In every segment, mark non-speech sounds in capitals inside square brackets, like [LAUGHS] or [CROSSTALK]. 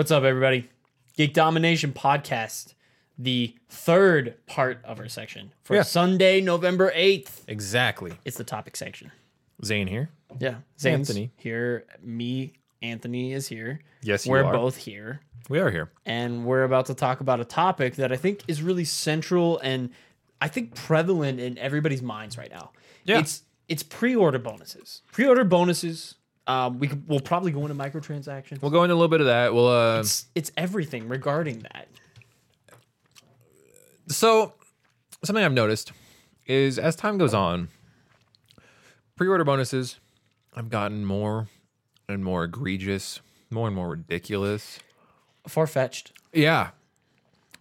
What's up, everybody? Geek Domination Podcast, the third part of our section for Yeah. Sunday, November 8th. Exactly. It's the topic section. Zane here. Yeah. Zane's Anthony. here. Me, Anthony is here. Yes, you We're are. both here. We are here. And we're about to talk about a topic that I think is really central and I think prevalent in everybody's minds right now. Yeah. It's it's pre-order bonuses. Pre-order bonuses. Um, we could, we'll probably go into microtransactions. We'll go into a little bit of that. We'll uh it's it's everything regarding that. so something I've noticed is as time goes on, pre-order bonuses I've gotten more and more egregious, more and more ridiculous. Far fetched. Yeah.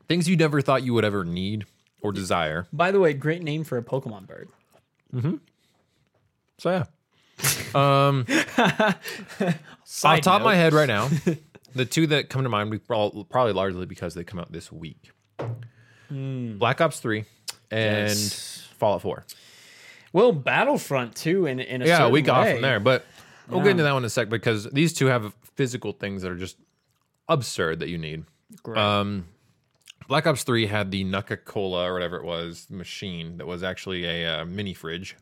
Things you never thought you would ever need or desire. By the way, great name for a Pokemon bird. Mm-hmm. So yeah. Um [LAUGHS] off top of my head right now, [LAUGHS] the two that come to mind, we prob- probably largely because they come out this week. Black Ops 3 and Yes. Fallout 4. Well, Battlefront too. In in a Yeah, a certain week off way. from there, but we'll Yeah. get into that one in a sec because these two have physical things that are just absurd that you need. Great. Um, Black Ops 3 had the Nuka Cola or whatever it was machine that was actually a uh, mini fridge.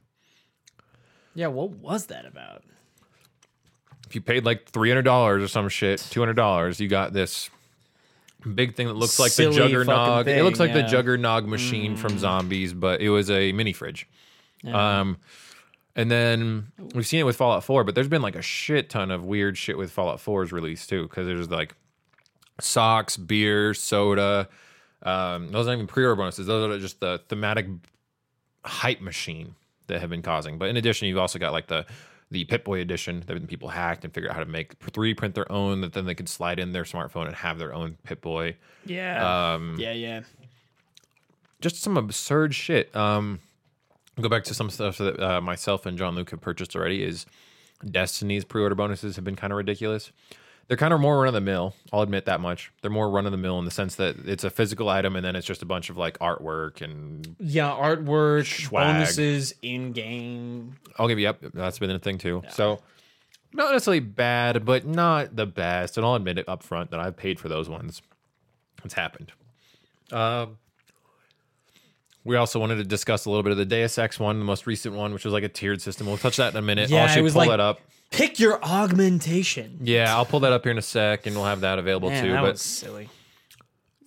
Yeah, what was that about? If you paid like $300 or some shit, $200, you got this big thing that looks like the Juggernog. fucking it looks like the yeah. Mm. Juggernog machine from Zombies, but it was a mini fridge. Um, and then we've seen it with Fallout 4, but there's been like a shit ton of weird shit with Fallout 4's release too, because there's like socks, beer, soda. Um, those aren't even pre-order bonuses. Those are just the thematic hype machine that have been causing. But in addition, you've also got like the the Pip-Boy edition that people hacked and figured out how to make three print their own that then they could slide in their smartphone and have their own Pip-Boy. Yeah. Um, yeah, yeah. just some absurd shit. Um, go back to some stuff that uh, myself and John Luke have purchased already. Is Destiny's pre-order bonuses have been kind of ridiculous. They're kind of more run of the mill. I'll admit that much. They're more run of the mill in the sense that it's a physical item and then it's just a bunch of like artwork and Yeah, artwork, Swag. bonuses in game. I'll give you up. That's been a thing too. So not necessarily bad, but not the best. And I'll admit it up front that I've paid for those ones. It's happened. Um, we also wanted to discuss a little bit of the Deus Ex one, the most recent one, which was like a tiered system. We'll touch that in a minute. Yeah, I'll it actually was pull like- that up. Pick your augmentation. Yeah, I'll pull that up here in a sec, and we'll have that available Man, too. that But silly.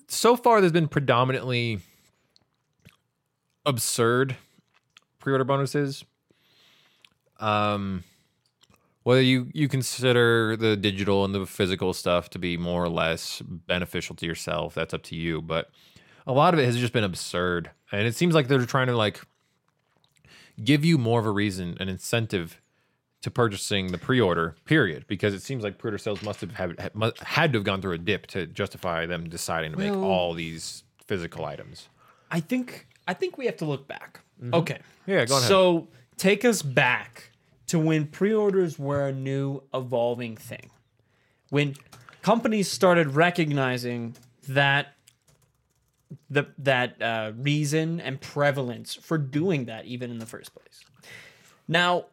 so far, there's been predominantly absurd pre-order bonuses. Um, whether you you consider the digital and the physical stuff to be more or less beneficial to yourself, that's up to you. But a lot of it has just been absurd, and it seems like they're trying to like give you more of a reason, an incentive to purchasing the pre-order. Period, because it seems like pre-order sales must have had, had to have gone through a dip to justify them deciding to make Well- all these physical items. I think I think we have to look back. Okay. Mm-hmm. Yeah, go ahead. So take us back to when pre-orders were a new evolving thing. When companies started recognizing that the that uh, reason and prevalence for doing that even in the first place. Now,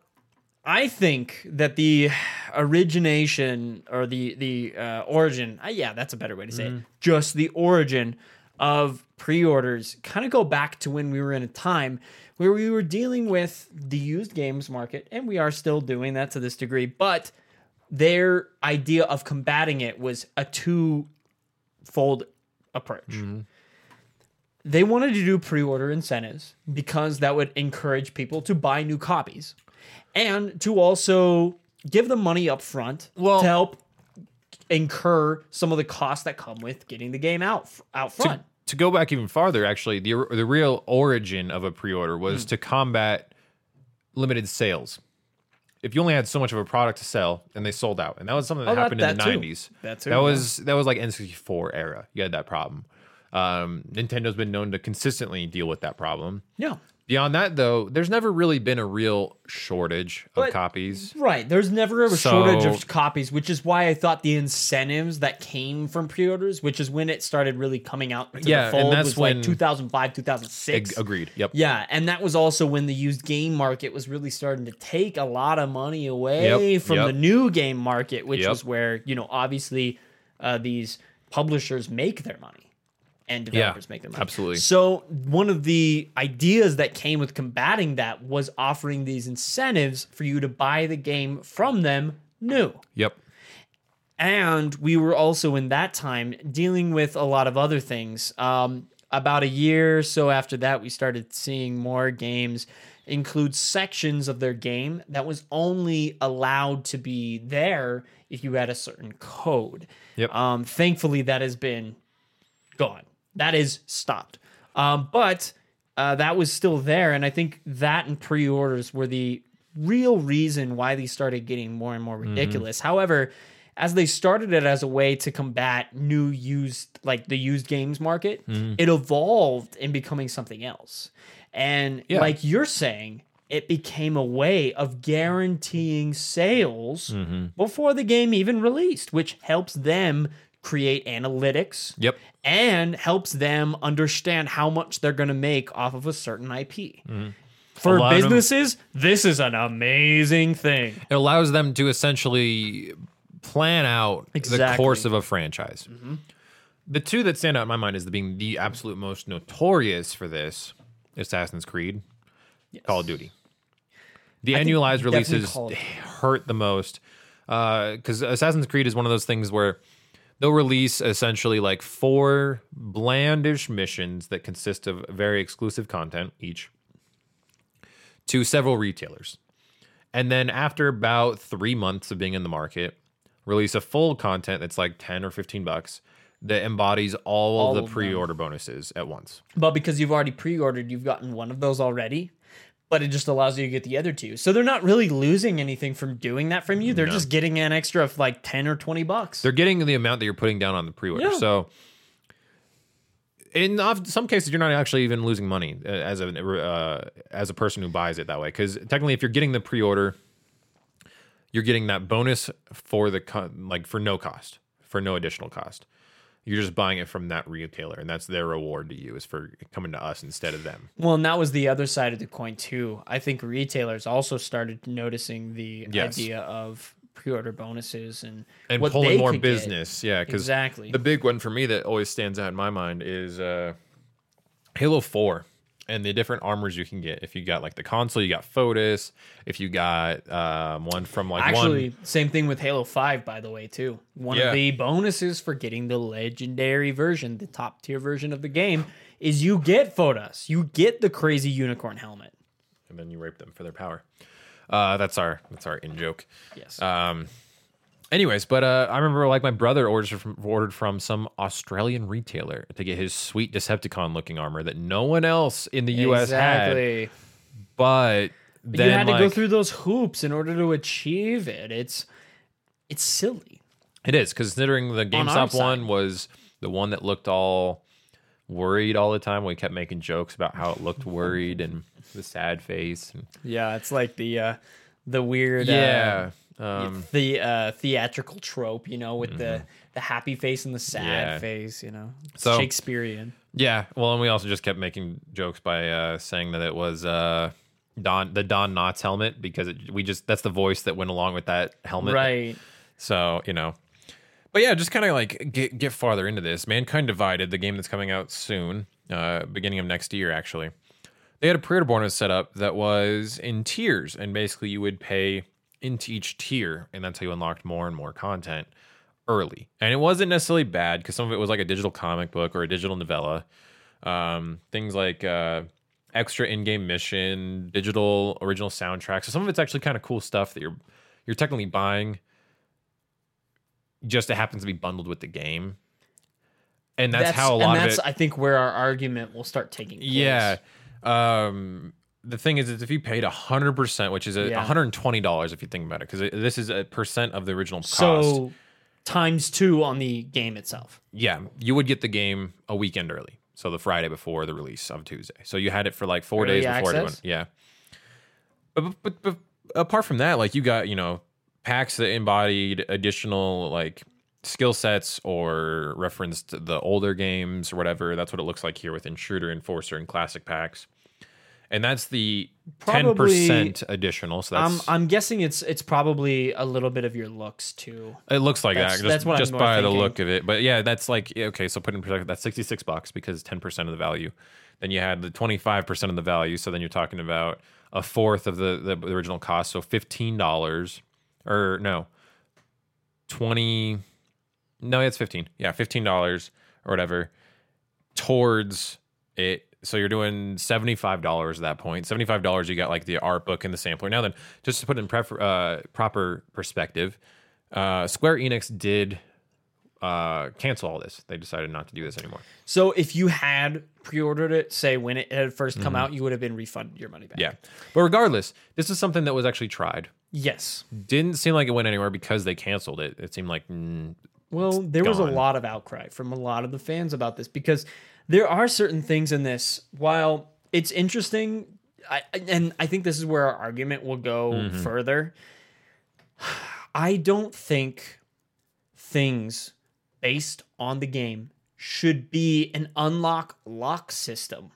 I think that the origination or the the uh, origin, uh, yeah, that's a better way to say it. Just the origin of pre-orders kind of go back to when we were in a time where we were dealing with the used games market, and we are still doing that to this degree. But their idea of combating it was a two-fold approach they wanted to do pre-order incentives because that would encourage people to buy new copies and to also give them money up front Well- to help incur some of the costs that come with getting the game out out front. to go back even farther, actually, the the real origin of a pre-order was Hmm. to combat limited sales. If you only had so much of a product to sell, and they sold out, and that was something that Oh, that- happened in that the nineties. That That was that was like N64 era. You had that problem. Um, Nintendo's been known to consistently deal with that problem. yeah. Beyond that, though, there's never really been a real shortage of But- copies. Right. There's never a So- shortage of copies, which is why I thought the incentives that came from pre-orders, which is when it started really coming out to Yeah, the fold, and that's was when- like 2005, 2006. Ag- agreed. Yep. Yeah, and that was also when the used game market was really starting to take a lot of money away Yep, from yep. the new game market, which Yep. was where, you know, obviously uh, these publishers make their money and developers make their money. absolutely. So one of the ideas that came with combating that was offering these incentives for you to buy the game from them new. Yep. And we were also in that time dealing with a lot of other things. Um, about a year or so after that, we started seeing more games include sections of their game that was only allowed to be there if you had a certain code. Yep. Um, thankfully, that has been gone. That is stopped. Um, but uh, that was still there, and I think that and pre-orders were the real reason why these started getting more and more ridiculous. However, as they started it as a way to combat new used like the used games market, it evolved in becoming something else. And Yeah. like you're saying, it became a way of guaranteeing sales before the game even released, which helps them create analytics Yep. and helps them understand how much they're going to make off of a certain IP. Mm-hmm. For A lot of them- businesses, this is an amazing thing. It allows them to essentially plan out the course of a franchise. Mm-hmm. The two that stand out in my mind is the being the absolute most notorious for this Assassin's Creed, Call of Duty. The think annualized releases Call of Duty. hurt the most uh, because Assassin's Creed is one of those things where they'll release essentially like four blandish missions that consist of very exclusive content each to several retailers. And then after about three months of being in the market, release a full content that's like 10 or 15 bucks that embodies all, All of the them. pre-order bonuses at once. But because you've already pre-ordered, you've gotten one of those already. But it just allows you to get the other two. So they're not really losing anything from doing that from you. They're just getting an extra of like 10 or 20 bucks. They're getting the amount that you're putting down on the pre-order. Yeah. So in some cases you're not actually even losing money uh, as a uh, as a person who buys it that way cuz technically if you're getting the pre-order you're getting that bonus for the like for no cost, for no additional cost. You're just buying it from that retailer and that's their reward to you is for coming to us instead of them. Well, and that was the other side of the coin too. I think retailers also started noticing the Yes. idea of pre-order bonuses and and what pulling more could get. business. Yeah, because Exactly. the big one for me that always stands out in my mind is uh, Halo Four and the different armors you can get. If you got like the console, you got Fotis. If you got um, one from like Actually, one, same thing with Halo 5, by the way, too. One Yeah. of the bonuses for getting the legendary version, the top tier version of the game, is you get Photos. You get the crazy unicorn helmet. and then you rape them for their power. Uh, that's our that's our in joke. Yes. Um, anyways, but uh, I remember like my brother orders from, ordered from some Australian retailer to get his sweet Decepticon looking armor that no one else in the U.S. had. exactly. But But then you had to like, go through those hoops in order to achieve it. It's it's silly. It is considering the GameStop side. one was the one that looked all worried all the time. We kept making jokes about how it looked worried and the sad face. And, Yeah, it's like the uh the weird yeah. uh, Um, the uh theatrical trope, you know, with the the happy face and the sad Yeah. face, you know. It's So- Shakespearean. yeah. Well, and we also just kept making jokes by uh, saying that it was uh, Don the Don Knotts helmet because it, we just that's the voice that went along with that helmet. Right. So you know, but yeah, just kind of like get get farther into this. Mankind Divided, the game that's coming out soon, uh, beginning of next year, actually. They had a pre-order bonus set up that was in tiers, and basically you would pay into each tier, and that's how you unlocked more and more content early. And it wasn't necessarily bad because some of it was like a digital comic book or a digital novella. Um, things like uh, extra in-game mission, digital original soundtrack. So some of it's actually kind of cool stuff that you're you're technically buying. Just it happens to be bundled with the game, and that's, how a lot and of that's it. I think where our argument will start taking place. Yeah. Um, the thing is, is if you paid hundred percent, which is a Yeah. hundred and twenty dollars if you think about it, because this is a percent of the original cost. So times two on the game itself. yeah, you would get the game a weekend early, so the Friday before the release of Tuesday. So you had it for like four Early days before everyone. Yeah. But, but but apart from that, like you got you know packs that embodied additional like skill sets or referenced the older games or whatever. That's what it looks like here with Intruder, Enforcer, and Classic packs. And that's the ten percent additional. So I'm that's I'm guessing it's it's probably a little bit of your looks too. it looks like That's- that just, that's what I'm just more by the thinking. look of it. But yeah, that's like yeah, okay. So put in perspective, that's sixty six bucks because ten percent of the value. Then you had the twenty five percent of the value. So then you're talking about a fourth of the the original cost. So fifteen dollars or no, twenty. No, it's fifteen. Yeah, fifteen dollars or whatever towards it. So you're doing seventy five dollars at that point. Seventy five dollars, you got like the art book and the sampler. Now then, just to put it in uh, proper perspective, uh, Square Enix did uh, cancel all this. They decided not to do this anymore. So if you had pre-ordered it, say when it had first come out, you would have been refunded your money back. Mm-hmm. Yeah, but regardless, this is something that was actually tried. Yes. Didn't seem like it went anywhere because they canceled it. It seemed like mm, Well, there was a lot of outcry from a lot of the fans about this because there are certain things in this. While it's interesting, I, and I think this is where our argument will go Mm-hmm. further. I don't think things based on the game should be an unlock lock system.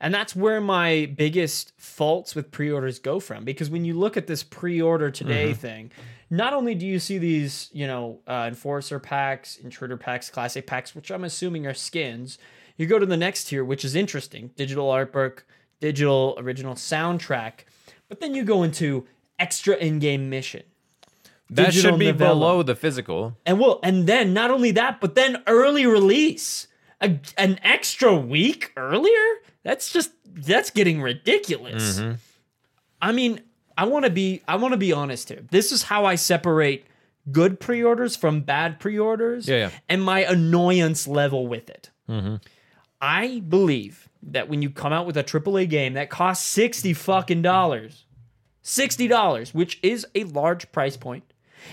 And that's where my biggest faults with pre-orders go from because when you look at this pre-order today Mm-hmm. thing, not only do you see these, you know, uh, enforcer packs, intruder packs, classic packs, which I'm assuming are skins. You go to the next tier, which is interesting: digital artwork, digital original soundtrack. But then you go into extra in-game mission, that should be novella. below the physical. and well, and then not only that, but then early release, a, an extra week earlier. That's just that's getting ridiculous. Mm-hmm. I mean, I want to be I want to be honest here. This is how I separate good pre-orders from bad pre-orders. Yeah, yeah. And my annoyance level with it. Mm-hmm. I believe that when you come out with a AAA game that costs sixty fucking dollars, sixty dollars, which is a large price point,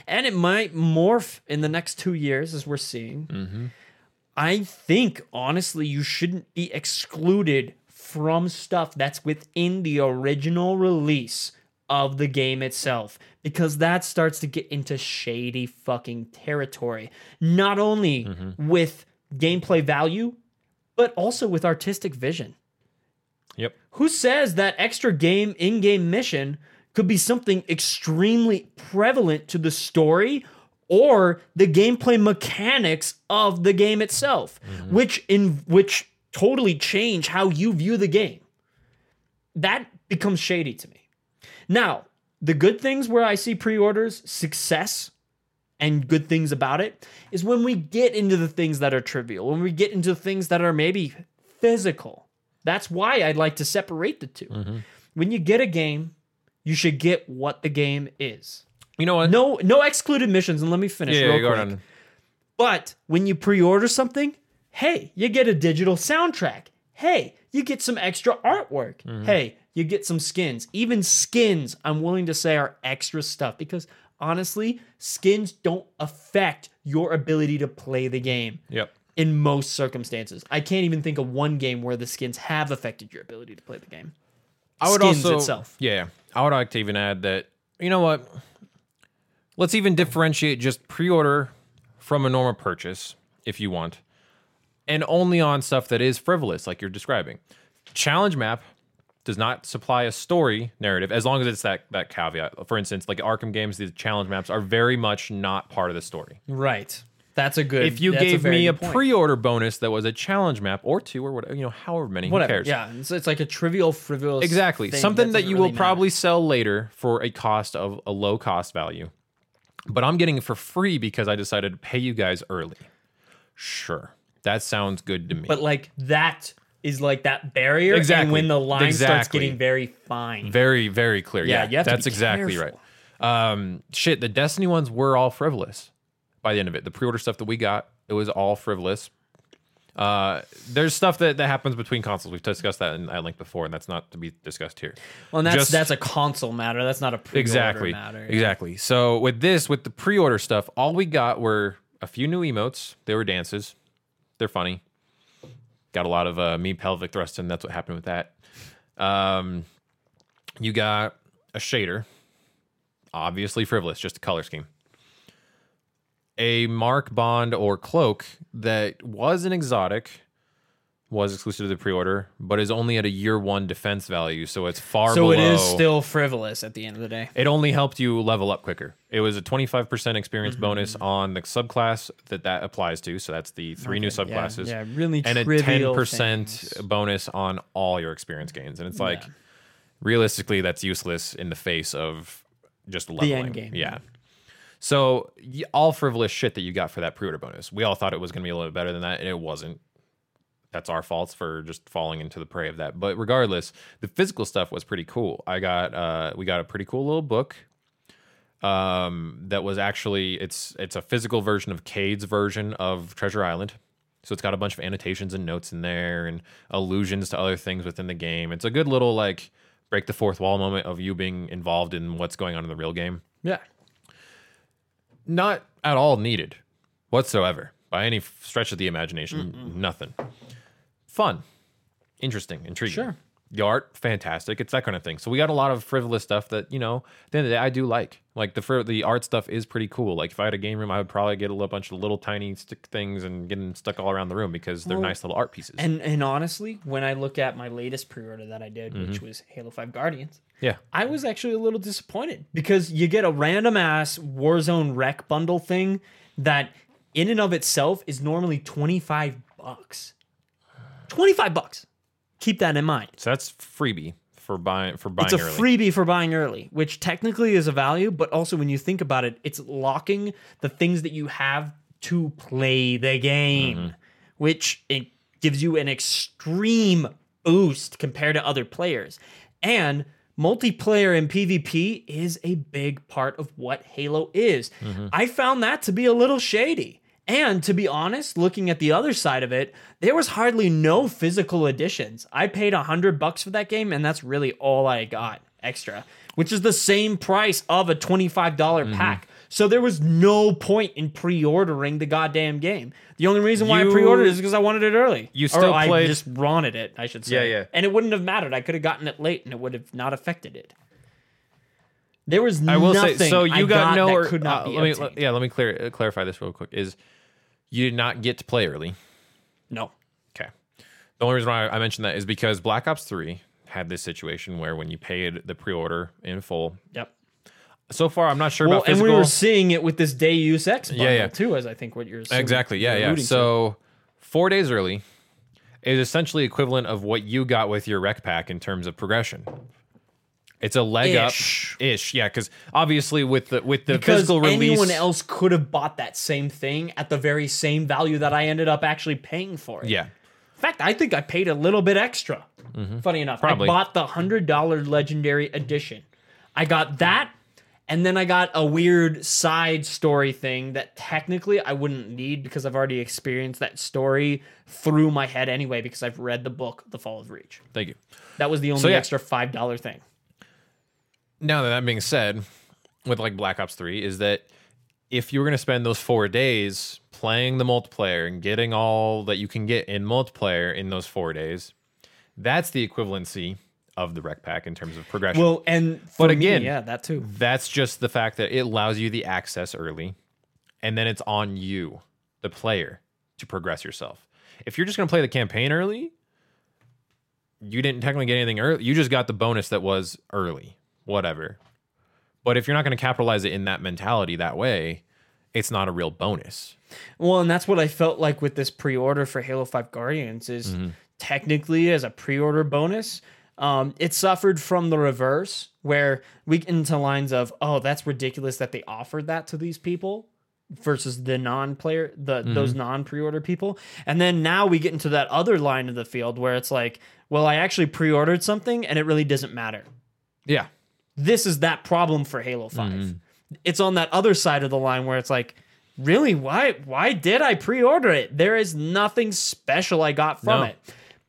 and it might morph in the next two years as we're seeing. Mm-hmm. I think honestly, you shouldn't be excluded from stuff that's within the original release of the game itself because that starts to get into shady fucking territory. Not only mm-hmm. with gameplay value, but also with artistic vision. Yep. Who says that extra game in game mission could be something extremely prevalent to the story or the gameplay mechanics of the game itself, mm-hmm. which in which totally change how you view the game? That becomes shady to me. Now, the good things where I see pre-orders success and good things about it is when we get into the things that are trivial, when we get into things that are maybe physical. That's why I'd like to separate the 2 Mm-hmm. When you get a game, you should get what the game is. You know what? No, no excluded missions. And let me finish yeah, real yeah, go quick. on. But when you pre-order something, hey, you get a digital soundtrack. Hey, you get some extra artwork. Mm-hmm. Hey, you get some skins. Even skins, I'm willing to say are extra stuff because honestly, skins don't affect your ability to play the game Yep. in most circumstances. I can't even think of one game where the skins have affected your ability to play the game. I would skins also, itself. yeah, I would like to even add that you know what? Let's even differentiate just pre-order from a normal purchase if you want, and only on stuff that is frivolous, like you're describing. Challenge map does not supply a story narrative as long as it's that that caveat. For instance, like Arkham games, these challenge maps are very much not part of the story. Right. That's a good. If you gave very me a point. pre-order bonus that was a challenge map or two or whatever, you know, however many, who whatever, cares? yeah, it's, it's like a trivial, frivolous. Exactly. thing Something that doesn't you really will matter. probably sell later for a cost of a low cost value. But I'm getting it for free because I decided to pay you guys early. Sure. That sounds good to me. But like that is like that barrier. Exactly. And when the line starts getting very fine. very, very clear. Yeah, Yeah, you have to that's exactly careful. right. Um, shit, the Destiny ones were all frivolous by the end of it. The pre-order stuff that we got, it was all frivolous. Uh, there's stuff that, that happens between consoles. We've discussed that in at link before, and that's not to be discussed here. well, and that's just- that's a console matter. That's not a pre exactly matter. exactly so with this with the pre-order stuff all we got were a few new emotes they were dances they're funny got a lot of uh me pelvic thrusting that's what happened with that. Um you got a shader obviously frivolous just a color scheme. A mark bond or cloak that was an exotic was exclusive to the pre-order, but is only at a year one defense value, so it's far So below. it is still frivolous at the end of the day. It only helped you level up quicker. It was a 25% experience Mm-hmm. bonus on the subclass that that applies to. So that's the three new subclasses. Yeah, really and a 10% bonus on all your experience gains. And it's like, realistically, that's useless in the face of just leveling. The end game, Yeah. So all frivolous shit that you got for that pre-order bonus. We all thought it was going to be a little bit better than that, and it wasn't. That's our faults for just falling into the prey of that. But regardless, the physical stuff was pretty cool. I got uh we got a pretty cool little book um that was actually it's it's a physical version of Cayde's version of Treasure Island. So it's got a bunch of annotations and notes in there and allusions to other things within the game. It's a good little like break the fourth wall moment of you being involved in what's going on in the real game. Yeah. Not at all needed whatsoever by any stretch of the imagination. Nothing. Fun, interesting, intriguing. Sure. The art, fantastic. It's that kind of thing. So we got a lot of frivolous stuff that you know. At the end of the day, I do like. Like the fr- the art stuff is pretty cool. Like if I had a game room, I would probably get a little bunch of little tiny stick things and get them stuck all around the room because they're Well, nice little art pieces. And and honestly, when I look at my latest pre-order that I did, which mm-hmm. was Halo 5 Guardians, yeah, I was actually a little disappointed because you get a random ass Warzone REQ bundle thing that in and of itself is normally 25 bucks. 25 bucks. Keep that in mind. so that's freebie for buying for buying It's a early. freebie for buying early, which technically is a value, but also when you think about it, it's locking the things that you have to play the game, Mm-hmm. which it gives you an extreme boost compared to other players. And multiplayer and PvP is a big part of what Halo is. Mm-hmm. I found that to be a little shady. And to be honest, looking at the other side of it, there was hardly no physical additions. I paid a hundred bucks for that game, and that's really all I got extra, which is the same price of a twenty-five dollar Mm-hmm. pack. So there was no point in pre-ordering the goddamn game. The only reason why You- I pre-ordered is because I wanted it early. You Or still I played- just wanted it, I should say. Yeah, yeah. And it wouldn't have mattered. I could have gotten it late, and it would have not affected it. There was I will nothing say so. You I got, no. that or- could not uh, be let me, obtained. yeah, let me clear uh, clarify this real quick. Is you did not get to play early. No. Okay. The only reason why I mentioned that is because Black Ops 3 had this situation where when you paid the pre-order in full, Yep. so far I'm not sure Well, about and we were seeing it with this Deus Ex bundle Yeah, yeah. too, as I think what you're assuming- exactly. Yeah, yeah. alluding to. So four days early is essentially equivalent of what you got with your REQ pack in terms of progression. It's a leg Ish. up ish, yeah. Because obviously with the with the because physical release, anyone else could have bought that same thing at the very same value that I ended up actually paying for it. yeah, In fact, I think I paid a little bit extra. Funny enough, Mm-hmm. Probably. I bought the hundred dollar legendary edition. I got that, and then I got a weird side story thing that technically I wouldn't need because I've already experienced that story through my head anyway because I've read the book The Fall of Reach. thank you. That was the only yeah. extra five dollar thing. Now that that being said, with like Black Ops 3, is that if you were going to spend those four days playing the multiplayer and getting all that you can get in multiplayer in those four days, that's the equivalency of the REQ pack in terms of progression. Well, and for But me, again- yeah, that too. that's just the fact that it allows you the access early, and then it's on you, the player, to progress yourself. If you're just going to play the campaign early, you didn't technically get anything early. You just got the bonus that was early, whatever. But if you're not going to capitalize it in that mentality that way, it's not a real bonus. Well, and that's what I felt like with this pre-order for Halo 5 Guardians is Mm-hmm. technically as a pre-order bonus, um, it suffered from the reverse where we get into lines of, oh, that's ridiculous that they offered that to these people versus the non-player, the Mm-hmm. those non-pre-order people. And then now we get into that other line of the field where it's like, well, I actually pre-ordered something and it really doesn't matter. Yeah. This is that problem for Halo 5. Mm-hmm. It's on that other side of the line where it's like, really, why why did I pre-order it? There is nothing special I got from No. it.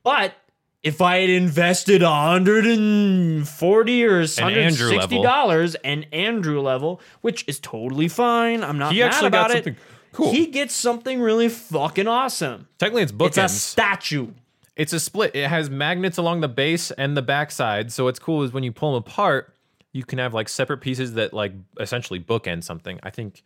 But if I had invested 140 or 160 level. dollars and Andrew level, which is totally fine. I'm not He mad actually about got it. something cool. He gets something really fucking awesome. Technically, it's bookends. It's a statue. It's a split. It has magnets along the base and the backside. So what's cool is when you pull them apart, you can have like separate pieces that like essentially bookend something. I think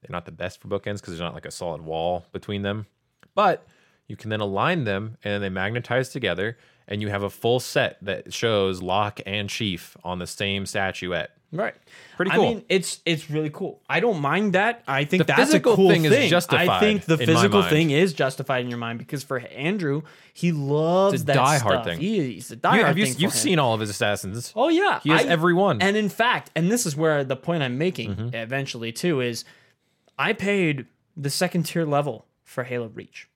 they're not the best for bookends because there's not like a solid wall between them. But You can then align them and they magnetize together, and you have a full set that shows Locke and Chief on the same statuette. Right. Pretty cool. I mean, it's it's really cool. I don't mind that. I think The that's physical a cool thing thing. is justified I think the physical thing is justified in your mind because for Andrew, he loves It's a that diehard thing. He, he's a You, diehard have you, thing. You've him. seen all of his assassins. Oh yeah, He has I- every one. And in fact, and this is where the point I'm making Mm-hmm. eventually too is, I paid the second tier level for Halo Reach.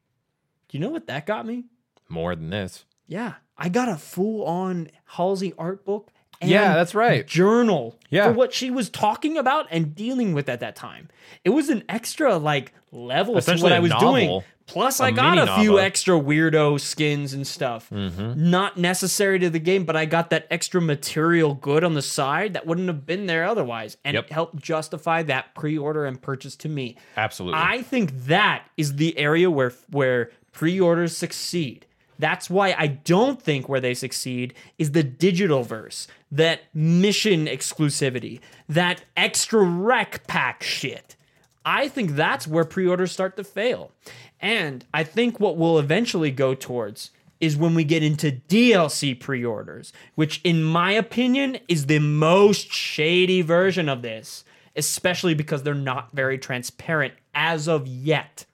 Do you know what that got me? More than this. Yeah, I got a full on Halsey art book. Yeah, that's right. Journal Yeah. for what she was talking about and dealing with at that time. It was an extra like level to Essentially what I was novel. doing. Plus, I got mini a few novel. extra weirdo skins and stuff. Mm-hmm. Not necessary to the game, but I got that extra material good on the side that wouldn't have been there otherwise. And Yep. it helped justify that pre order and purchase to me. Absolutely. I think that is the area where where pre-orders succeed. That's why I don't think where they succeed is the digital verse, that mission exclusivity, that extra REQ pack shit. I think that's where pre-orders start to fail. And I think what we'll eventually go towards is when we get into DLC pre-orders, which in my opinion is the most shady version of this, especially because they're not very transparent as of yet.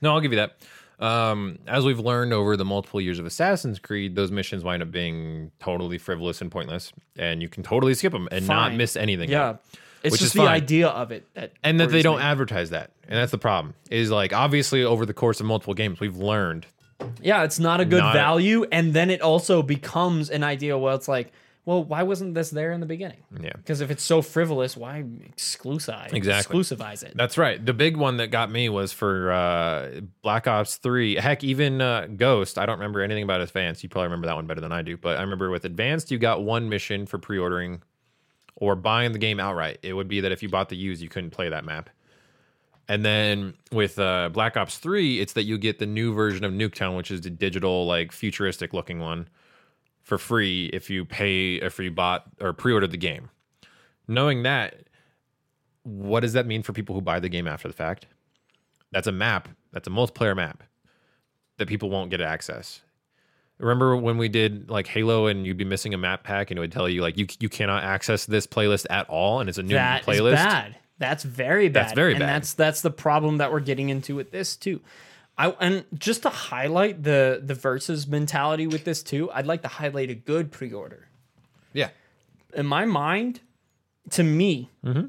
No, I'll give you that. Um, as we've learned over the multiple years of Assassin's Creed, those missions wind up being totally frivolous and pointless, and you can totally skip them and not miss anything. Yeah. It's just the fine. idea of it that and that they don't me. advertise that, and that's the problem. Is like obviously over the course of multiple games, we've learned. Yeah, it's not a good Not- value, and then it also becomes an idea. Well, it's like, well, why wasn't this there in the beginning? Yeah. Because if it's so frivolous, why exclusive Exactly. exclusivize it? That's right. The big one that got me was for uh, Black Ops 3. Heck, even uh, Ghost. I don't remember anything about Advanced. You probably remember that one better than I do. But I remember with Advanced, you got one mission for pre ordering or buying the game outright. It would be that if you bought the used, you couldn't play that map. And then with uh, Black Ops 3, it's that you get the new version of Nuketown, which is the digital, like futuristic looking one for free if you pay, if you bought or pre ordered the game. Knowing that, what does that mean for people who buy the game after the fact? That's a map. That's a multiplayer map that people won't get access. Remember when we did like Halo and you'd be missing a map pack and it would tell you like you you cannot access this playlist at all and it's a new That is playlist. bad. That's very bad. That's very bad. and that's that's the problem that we're getting into with this too. I and just to highlight the the versus mentality with this too, I'd like to highlight a good pre-order. Yeah. in my mind, to me, Mm-hmm.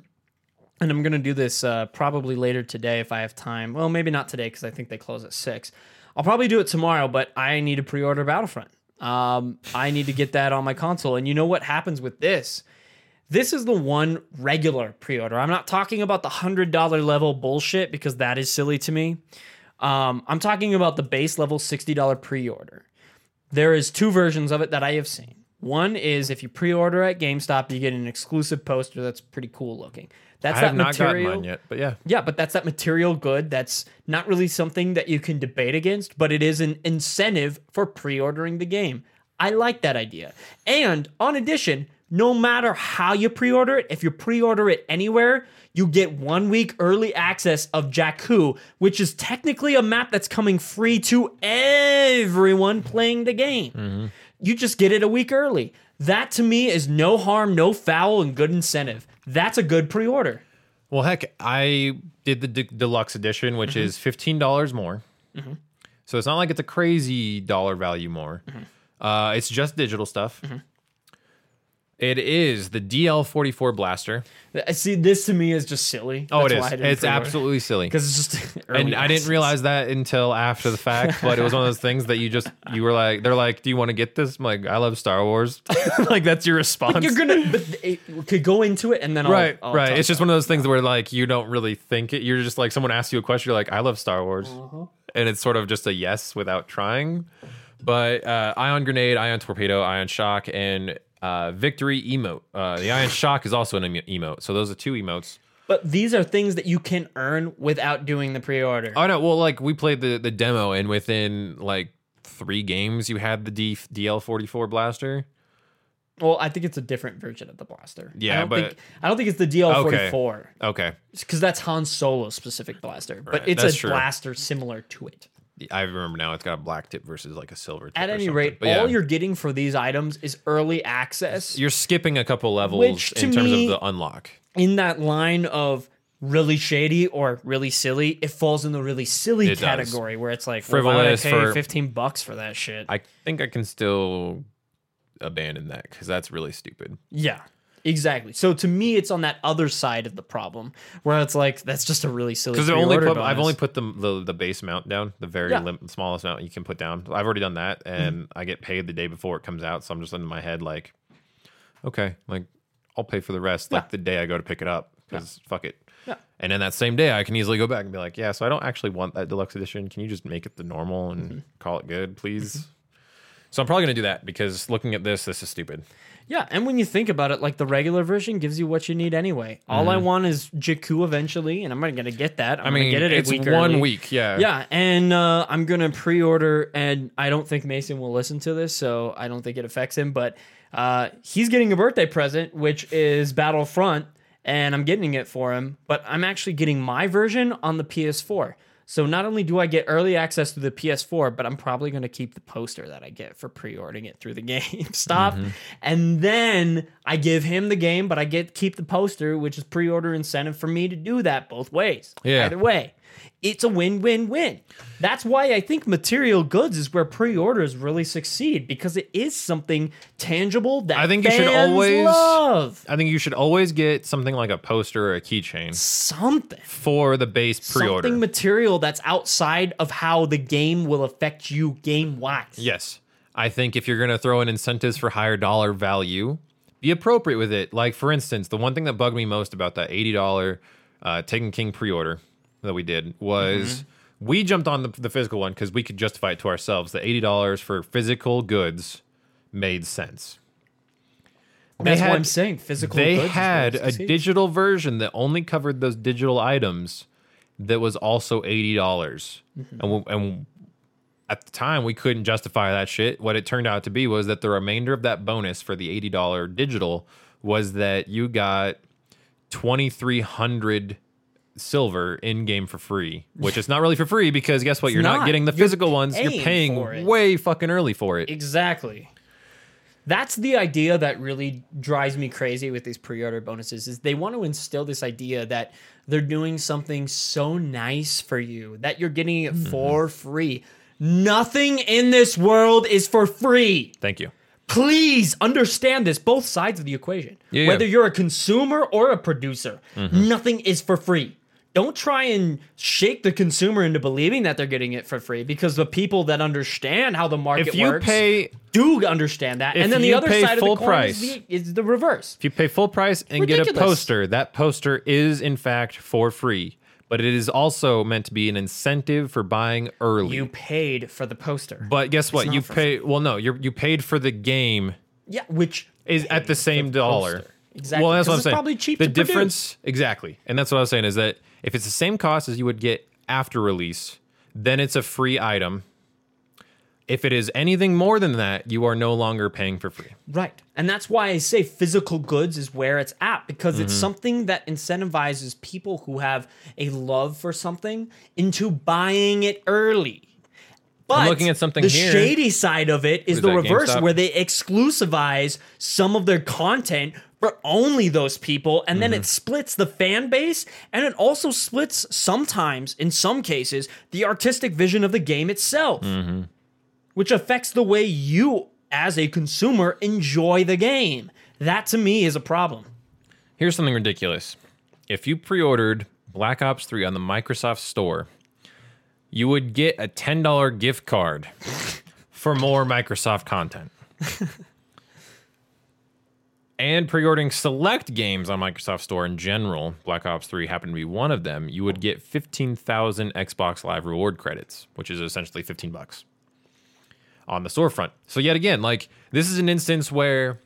and I'm gonna do this uh, probably later today if I have time. Well, maybe not today because I think they close at six. I'll probably do it tomorrow, but I need to pre-order Battlefront. Um, I need to get that on my console, and you know what happens with this? This is the one regular pre-order. I'm not talking about the hundred dollar level bullshit because that is silly to me. Um, I'm talking about the base level sixty dollar pre-order. There is two versions of it that I have seen. One is if you pre-order at GameStop, you get an exclusive poster that's pretty cool looking. That's I that have not gotten material. mine yet, but yeah. Yeah, but that's that material good. That's not really something that you can debate against, but it is an incentive for pre-ordering the game. I like that idea. And on addition, no matter how you pre-order it, if you pre-order it anywhere, you get one week early access of Jakku, which is technically a map that's coming free to everyone playing the game. Mm-hmm. You just get it a week early. That to me is no harm, no foul, and good incentive. That's a good pre-order. Well, heck, I did the de- deluxe edition, which mm-hmm. is fifteen dollars more. Mm-hmm. So it's not like it's a crazy dollar value more. Uh, it's just digital stuff. It is the DL44 blaster. I see. This to me is just silly. Oh, it is. It's absolutely silly. because it's just. [LAUGHS] And I didn't realize that until after the fact, but it was one of those things that you just you were like, they're like, "Do you want to get this?" I'm like, "I love Star Wars." [LAUGHS] like that's your response. You're gonna but [LAUGHS] it, could go into it and then I'll, right, I'll right. It's just one of those things where like you don't really think it. You're just like someone asks you a question, you're like, "I love Star Wars," Uh-huh. and it's sort of just a yes without trying. But uh, ion grenade, ion torpedo, ion shock, and uh, victory emote. Uh, the ion shock is also an emo- emote. So those are two emotes. But these are things that you can earn without doing the pre-order. Oh no, well, like we played the the demo, and within like three games, you had the D, DL44 blaster. Well, I think it's a different version of the blaster. Yeah, I don't but- think, I don't think it's the DL44 Okay, because that's Han Solo specific blaster, but Right, it's a true. blaster similar to it. I remember now it's got a black tip versus like a silver tip. At or any something. rate, But yeah, all you're getting for these items is early access you're skipping a couple levels Which, to in terms me- of the unlock. in that line of really shady or really silly. It falls in the really silly It does. category where it's like well, why would I Frivolous pay for- 15 bucks for that shit. I think I can still abandon that because that's really stupid. Yeah, exactly. So to me, it's on that other side of the problem where it's like that's just a really silly. Because only put I've only put the, the the base mount down, the very Yeah. Mm-hmm. lim- smallest mount you can put down. I've already done that, and I get paid the day before it comes out. So I'm just in my head like, okay, like I'll pay for the rest like Yeah. the day I go to pick it up because fuck it. Yeah. And then that same day, I can easily go back and be like, yeah, so I don't actually want that deluxe edition. Can you just make it the normal and Mm-hmm. call it good, please? So I'm probably gonna do that because looking at this, this is stupid. Yeah, and when you think about it, like the regular version gives you what you need anyway. All I want is Jakku eventually, and I'm not gonna get that. I'm Mm-hmm. I mean, gonna get it a it's week one early. week, yeah. Yeah, and uh, I'm gonna pre-order, and I don't think Mason will listen to this, so I don't think it affects him. But uh, he's getting a birthday present, which is Battlefront, and I'm getting it for him. But I'm actually getting my version on the PS4. So not only do I get early access to the PS4, but I'm probably going to keep the poster that I get for pre-ordering it through the [LAUGHS] GameStop, Mm-hmm. and then I give him the game, but I get keep the poster, which is pre-order incentive for me to do that both ways. Yeah. Either way, it's a win-win-win. That's why I think material goods is where pre-orders really succeed because it is something tangible that I think you should fans always- love I think you should always get something like a poster or a keychain something. for the base pre-order. Something material that's outside of how the game will affect you game wise. Yes. I think if you're going to throw in incentives for higher dollar value, be appropriate with it. Like, for instance, the one thing that bugged me most about that $80 uh, Taken King pre order that we did was we jumped on the, the physical one because we could justify it to ourselves. The $80 for physical goods made sense. That's had- what I'm saying. Physical They had a digital version that only covered those digital items that was also 80. dollars Mm-hmm. And, we- and at the time, we couldn't justify that shit. What it turned out to be was that the remainder of that bonus for the $80 digital was that you got 2,300 silver in game for free, which is not really for free because guess what? You're not, not. getting the You're physical ones. You're paying paying for it. way fucking early for it. Exactly. That's the idea that really drives me crazy with these pre-order bonuses is they want to instill this idea that they're doing something so nice for you that you're getting it Mm-hmm. for free. Nothing in this world is for free. Thank you. Please understand this both sides of the equation. Yeah, Whether yeah. you're a consumer or a producer, Mm-hmm. nothing is for free. Don't try and shake the consumer into believing that they're getting it for free because the people that understand how the market If you works pay do understand that. And then the other side full of the coin price- is, the, is the reverse. If you pay full price and get a poster, that poster is in fact for free, but it is also meant to be an incentive for buying early. You paid for the poster. but guess what? You pay well no, you you paid for the game yeah, which is at the same dollar. poster. Exactly. Well, that's what I'm saying. probably cheap the to produce. difference exactly. And that's what I was saying is that if it's the same cost as you would get after release, then it's a free item. If it is anything more than that, you are no longer paying for free. Right. And that's why I say physical goods is where it's at because it's Mm-hmm. something that incentivizes people who have a love for something into buying it early. But looking at something the here. shady side of it is Is the reverse, GameStop? where they exclusivize some of their content for only those people, and then Mm-hmm. it splits the fan base, and it also splits sometimes, in some cases, the artistic vision of the game itself, Mm-hmm. which affects the way you, as a consumer, enjoy the game. That to me is a problem. Here's something ridiculous. If you pre-ordered Black Ops 3 on the Microsoft Store, you would get a $10 gift card [LAUGHS] for more Microsoft content. [LAUGHS] and pre-ordering select games on Microsoft Store in general, Black Ops 3 happened to be one of them, you would get 15,000 Xbox Live reward credits, which is essentially 15 bucks on the storefront. So yet again, like this is an instance where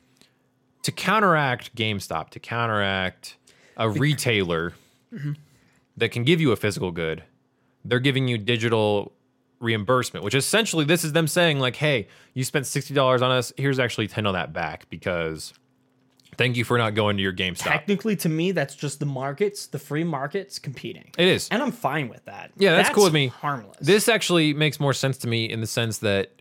to counteract GameStop, to counteract a retailer mm-hmm. that can give you a physical good, they're giving you digital reimbursement, which essentially this is them saying like, "Hey, you spent sixty dollars on us. Here's actually ten of that back because Thank you for not going to your GameStop. Technically, to me, that's just the markets, the free markets competing. It is. And I'm fine with that. Yeah, that's cool with me. Harmless. This actually makes more sense to me in the sense that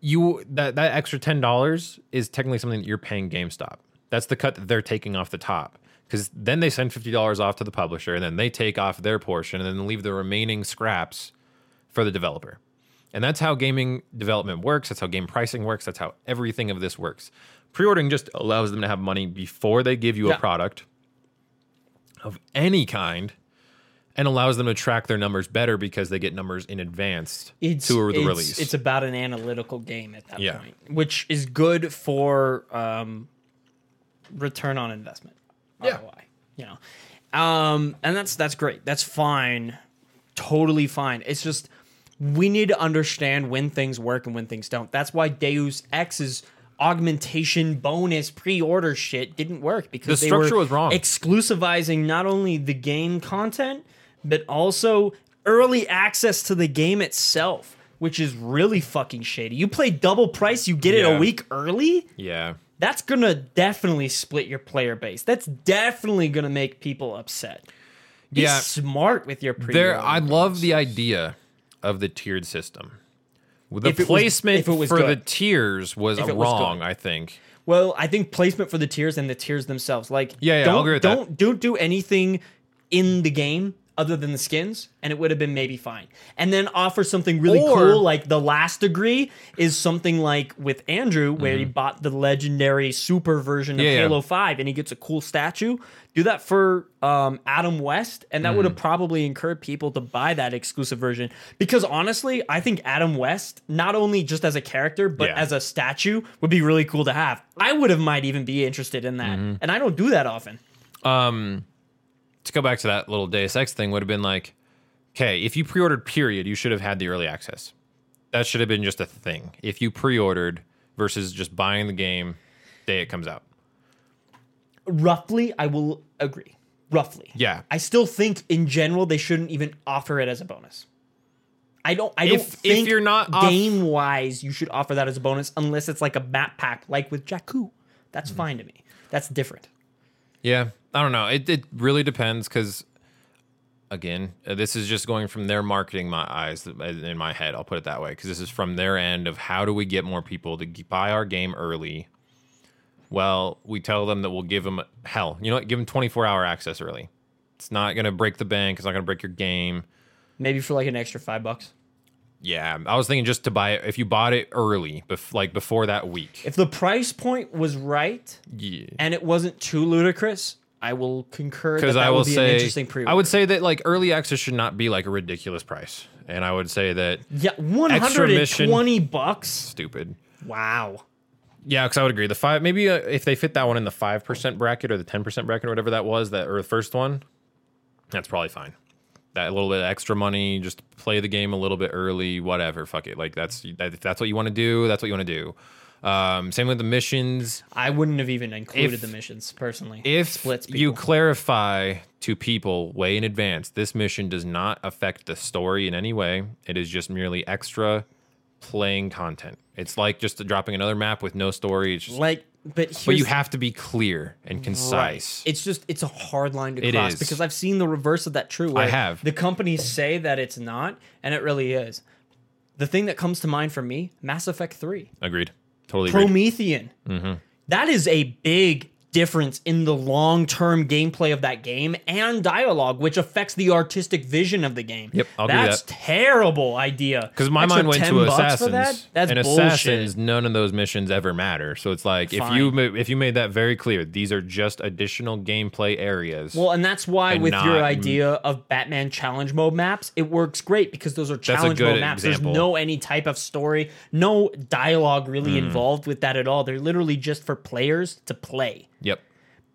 you that that extra ten dollars is technically something that you're paying GameStop. That's the cut that they're taking off the top. Because then they send fifty dollars off to the publisher, and then they take off their portion, and then leave the remaining scraps for the developer. And that's how gaming development works. That's how game pricing works. That's how everything of this works. Pre-ordering just allows them to have money before they give you Yeah. a product of any kind and allows them to track their numbers better because they get numbers in advance it's, to the it's- release. It's about an analytical game at that Yeah. point, which is good for um, return on investment. Yeah. ROI, you know, um, and that's that's great. That's fine, totally fine. It's just we need to understand when things work and when things don't. That's why Deus Ex's augmentation bonus pre-order shit didn't work because The they were structure was wrong. exclusivizing not only the game content but also early access to the game itself, which is really fucking shady. You play double price, you get it a week early. yeah. That's gonna definitely split your player base. That's definitely gonna make people upset. Be Yeah. smart with your pre. There I love the idea of the tiered system. The If was- placement was for the good. tiers was If was wrong, good. I think. Well, I think placement for the tiers and the tiers themselves. Like, Yeah, yeah, don't, I'll agree with that. don't, Don't do anything in the game other than the skins, and it would have been maybe fine. And then offer something really Or- cool, like the last degree is something like with Andrew, where he bought the legendary super version of Mm-hmm. Yeah, yeah. Halo 5 and he gets a cool statue. Do that for um, Adam West, and that would Mm-hmm. have probably encouraged people to buy that exclusive version. Because honestly, I think Adam West, not only just as a character, but Yeah. as a statue, would be really cool to have. I would have might even be interested in that. Mm-hmm. And I don't do that often. To go back to that little Deus Ex thing would have been like, okay, if you pre-ordered period, you should have had the early access. That should have been just a thing. If you pre-ordered versus just buying the game day it comes out. Roughly, I will agree. Roughly. Yeah. I still think in general they shouldn't even offer it as a bonus. I don't I don't If- if you're not game wise you should offer that as a bonus unless it's like a map pack like with Jakku. That's mm-hmm. fine to me. That's different. Yeah, I don't know. It it really depends because, again, uh, this is just going from their marketing my eyes uh, in my head. I'll put it that way because this is from their end of how do we get more people to buy our game early. Well, we tell them that we'll give them hell. You know what? Give them twenty four hour access early. It's not gonna break the bank. It's not gonna break your game. Maybe for like an extra five bucks. Yeah, I was thinking just to buy it if you bought it early, bef- like before that week. If the price point was right Yeah. and it wasn't too ludicrous, I will concur that because I will would be say an interesting pre I would say that like early access should not be like a ridiculous price, and I would say that Yeah, one hundred and twenty bucks. stupid. Wow. Yeah, because I would agree. The five maybe uh, if they fit that one in the five percent bracket or the ten percent bracket or whatever that was that or the first one, that's probably fine. That little bit of extra money, just play the game a little bit early, whatever. Fuck it. Like that's that, if that's what you want to do. That's what you want to do. Um, same with the missions. I wouldn't have even included If- the missions personally. If splits you clarify to people way in advance, this mission does not affect the story in any way. It is just merely extra playing content. It's like just dropping another map with no story. It's just, like, but but you have to be clear and right. concise. It's just it's a hard line to It cross is. because I've seen the reverse of that true. Where have. The companies say that it's not, and it really is. The thing that comes to mind for me, Mass Effect Three, Agreed. Totally agreed. Prothean. Mm-hmm. That is a big difference in the long-term gameplay of that game and dialogue, which affects the artistic vision of the game. Yep, I'll That's that. terrible idea. Because my Extra mind went 10 to assassins, that? That's and bullshit. assassins. None of those missions ever matter. So it's like if you if you made that very clear, these are just additional gameplay areas. Well, and that's why and with your idea of Batman challenge mode maps, it works great because those are challenge mode maps. example. There's no any type of story, no dialogue really Hmm. involved with that at all. They're literally just for players to play.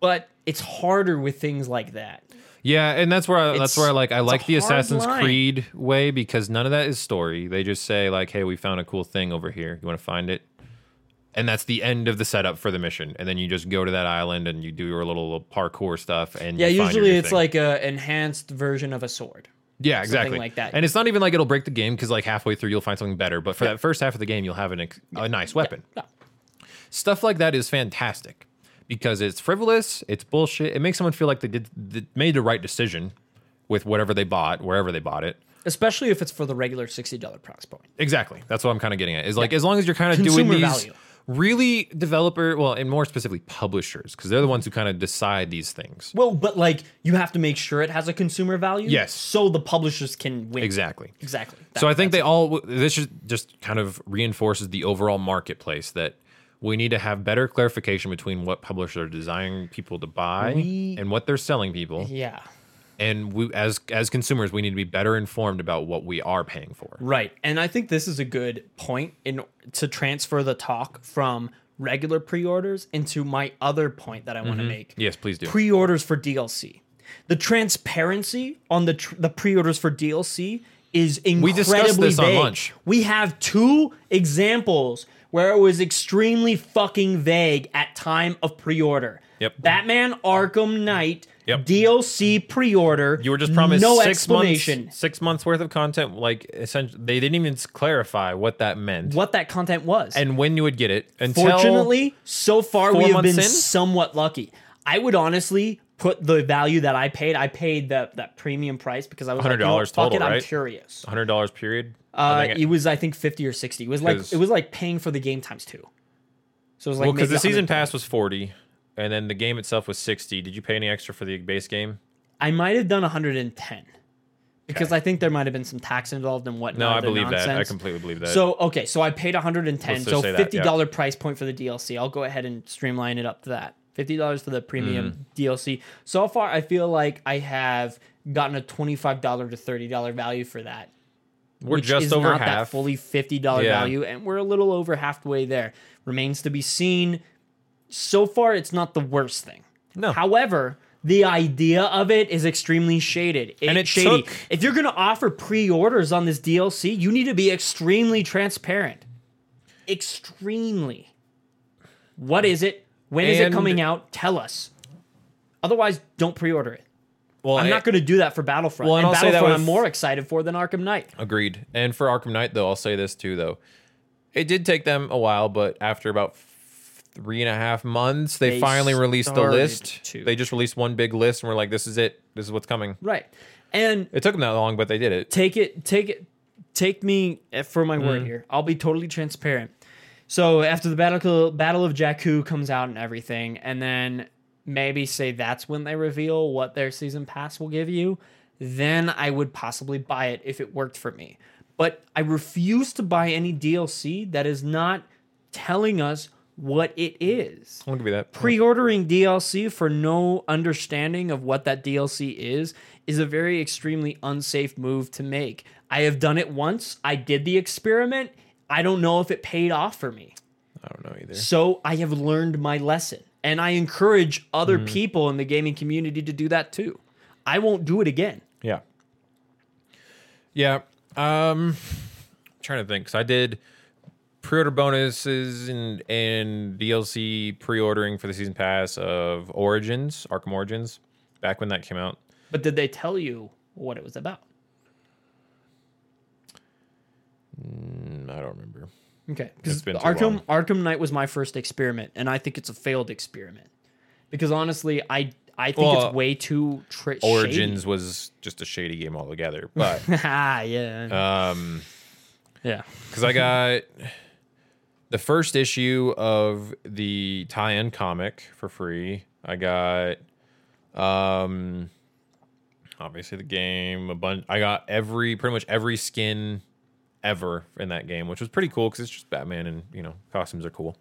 But it's harder with things like that. Yeah, and that's where I, that's where I like I like the Assassin's line. Creed way because none of that is story. They just say like, "Hey, we found a cool thing over here. You want to find it?" And that's the end of the setup for the mission. And then you just go to that island and you do your little parkour stuff. And Yeah, you usually it's thing. like a enhanced version of a sword. yeah, exactly like that. And it's not even like it'll break the game because like halfway through you'll find something better. But for that first half of the game, you'll have an a nice weapon. Yeah. Stuff like that is fantastic because it's frivolous, it's bullshit. It makes someone feel like they did, they made the right decision with whatever they bought, wherever they bought it. Especially if it's for the regular $60 price point. Exactly. That's what I'm kind of getting at. Is like as long as you're kind of doing these value. really developer, well, and more specifically publishers, because they're the ones who kind of decide these things. Well, but like you have to make sure it has a consumer value. Yes. So the publishers can win. Exactly. Exactly. so I think they all this just kind of reinforces the overall marketplace that we need to have better clarification between what publishers are designing people to buy We- and what they're selling people. Yeah. And we as as consumers, we need to be better informed about what we are paying for. Right. And I think this is a good point in to transfer the talk from regular pre-orders into my other point that I want to mm-hmm. make. Yes, please do. Pre-orders for DLC. The transparency on the tr- the pre-orders for DLC is incredibly we discussed this on lunch. We have two examples where it was extremely fucking vague at time of pre-order. Yep. Batman Arkham Knight Yep. DLC pre-order. You were just promised no six explanation. months, six months worth of content. Like essentially, they didn't even clarify what that meant What that content was. and when you would get it. Until Fortunately, so far we have been in? somewhat lucky. I would honestly put the value that I paid. I paid that that premium price because I was like, you know $100 fuck total, it, I'm right? curious. hundred dollars period. Uh, think it was I think fifty or sixty. It was like it was like paying for the game times two. So it was like well, because the season pass was forty, and then the game itself was sixty. Did you pay any extra for the base game? I might have done one hundred and ten because I think there might have been some tax involved and whatnot. No, I believe that. I completely believe that. So okay, so I paid 110. So fifty dollar price point for the DLC. I'll go ahead and streamline it up to that. Fifty dollars for the premium Mm. DLC. So far, I feel like I have gotten a twenty five dollar to thirty dollar value for that. We're which just is over not that half. fully fifty dollar Yeah. value, and we're a little over halfway there. Remains to be seen. So far, it's not the worst thing. No. However, the idea of it is extremely shaded. And It's shady. took- If you're gonna offer pre-orders on this DLC, you need to be extremely transparent. Extremely. What is it? When is it coming out? Tell us. Otherwise, don't pre-order it. Well, I'm not going to do that for Battlefront. Well, and and I'll say that Battlefront, with- I'm more excited for than Arkham Knight. Agreed. And for Arkham Knight, though, I'll say this too, though. It did take them a while, but after about three and a half months, they, They finally released the list. to. They just released one big list, and we're like, "This is it. This is what's coming." Right. And It took them that long, but they did it. take it take it take me for my word Mm. here i'll be totally transparent so after the battle battle of jakku comes out and everything and then maybe say that's when they reveal what their season pass will give you then i would possibly buy it if it worked for me but i refuse to buy any dlc that is not telling us what it is I'll give you that. pre-ordering DLC for no understanding of what that DLC is is a very extremely unsafe move to make. I have done it once. I did the experiment. I don't know if it paid off for me. I don't know either. So I have learned my lesson. And I encourage other people in the gaming community to do that too. I won't do it again. Yeah. Yeah. Um trying to think cuz I did pre-order bonuses and and DLC pre-ordering for the season pass of Origins, Arkham Origins, back when that came out. But did they tell you what it was about? Mm, I don't remember. Okay, because It's been too Arkham long. Arkham Knight was my first experiment, and I think it's a failed experiment. Because honestly, I I think Well, it's way too tri- Origins was just a shady game altogether, but [LAUGHS] ah, yeah, um yeah. cuz I got [LAUGHS] the first issue of the tie-in comic for free. I got um obviously the game, a bunch I got every pretty much every skin ever in that game, which was pretty cool cuz it's just Batman and, you know, costumes are cool.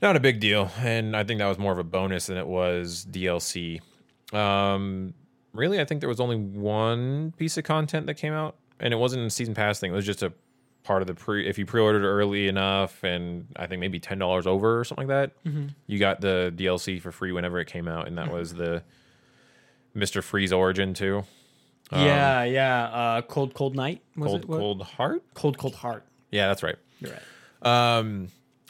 Not a big deal, and I think that was more of a bonus than it was DLC. Um really I think there was only one piece of content that came out and it wasn't a season pass thing. It was just a part of the pre if you pre-ordered early enough and I think maybe ten dollars over or something like that, Mm-hmm. you got the DLC for free whenever it came out, and that was the Mister Freeze Origin too. Yeah, yeah. Uh, cold, cold night. Was Cold it? Cold Heart. cold, cold heart. Yeah, that's right. You're right. Um,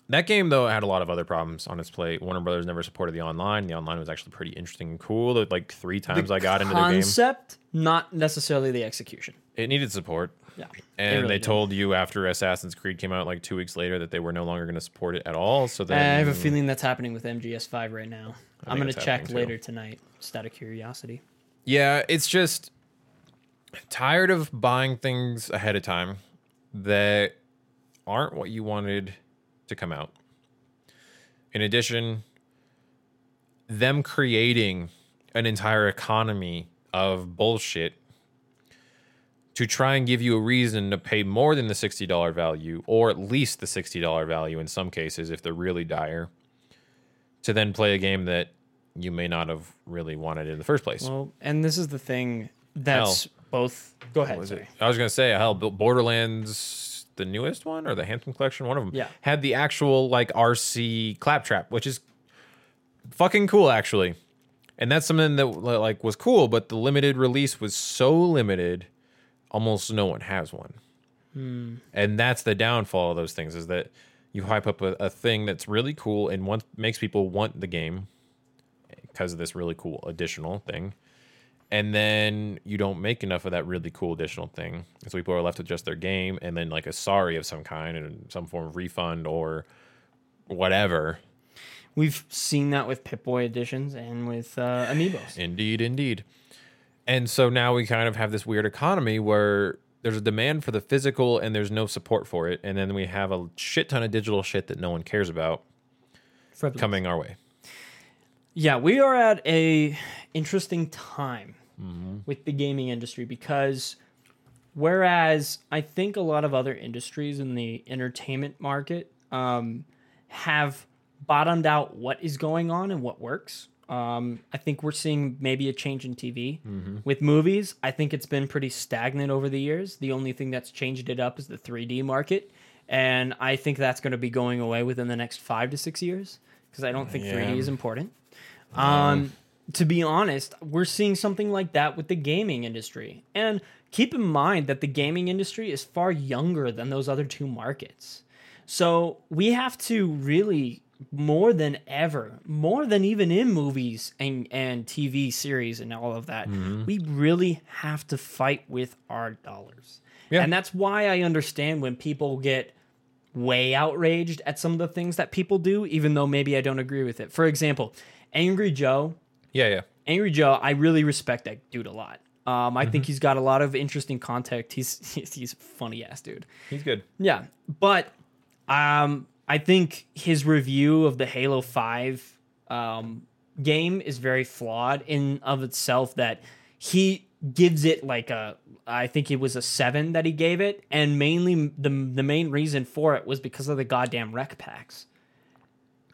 that game though had a lot of other problems on its plate. Warner Brothers never supported the online. The online was actually pretty interesting and cool. Like three times I got into the game. Concept, not necessarily the execution. it needed support. Yeah. And really they did. told you after Assassin's Creed came out like two weeks later that they were no longer going to support it at all. So I have a feeling that's happening with MGS5 right now. I'm gonna check happening too. later tonight, just out of curiosity. Yeah, it's just tired of buying things ahead of time that aren't what you wanted to come out. In addition, them creating an entire economy of bullshit to try and give you a reason to pay more than the $60 value or at least the $60 value in some cases if they're really dire to then play a game that you may not have really wanted in the first place. Well, and this is the thing that's both. Go ahead. was sorry. it? I was gonna say, hell, Bo- Borderlands, the newest one or the Handsome Collection, one of them, Yeah. had the actual like RC claptrap, which is fucking cool actually, and that's something that like was cool, but the limited release was so limited, almost no one has one, Hmm. and that's the downfall of those things is that you hype up a, a thing that's really cool and one makes people want the game because of this really cool additional thing and then you don't make enough of that really cool additional thing. So people are left with just their game and then like a sorry of some kind and some form of refund or whatever. We've seen that with Pip-Boy editions and with uh, Amiibos. indeed indeed. And so now we kind of have this weird economy where there's a demand for the physical and there's no support for it. And then we have a shit ton of digital shit that no one cares about Frivolous. coming our way. Yeah, we are at a interesting time with the gaming industry because whereas I think a lot of other industries in the entertainment market um, have bottomed out what is going on and what works. Um, I think we're seeing maybe a change in TV. With movies, I think it's been pretty stagnant over the years. The only thing that's changed it up is the 3D market. And I think that's going to be going away within the next five to six years because I don't think 3D is important. Um, to be honest, we're seeing something like that with the gaming industry. And keep in mind that the gaming industry is far younger than those other two markets. So we have to really more than ever, more than even in movies and, and TV series and all of that, mm-hmm. we really have to fight with our dollars. Yeah. And that's why I understand when people get way outraged at some of the things that people do, even though maybe I don't agree with it. For example, Angry Joe. Yeah yeah Angry Joe, I really respect that dude a lot. Um, I Mm-hmm. think he's got a lot of interesting context. [LAUGHS] He's he's, he's funny ass dude. he's good Yeah, but um, I think his review of the Halo Five um, game is very flawed in of itself. That he gives it like a, I think it was a seven that he gave it, and mainly the the main reason for it was because of the goddamn REQ packs.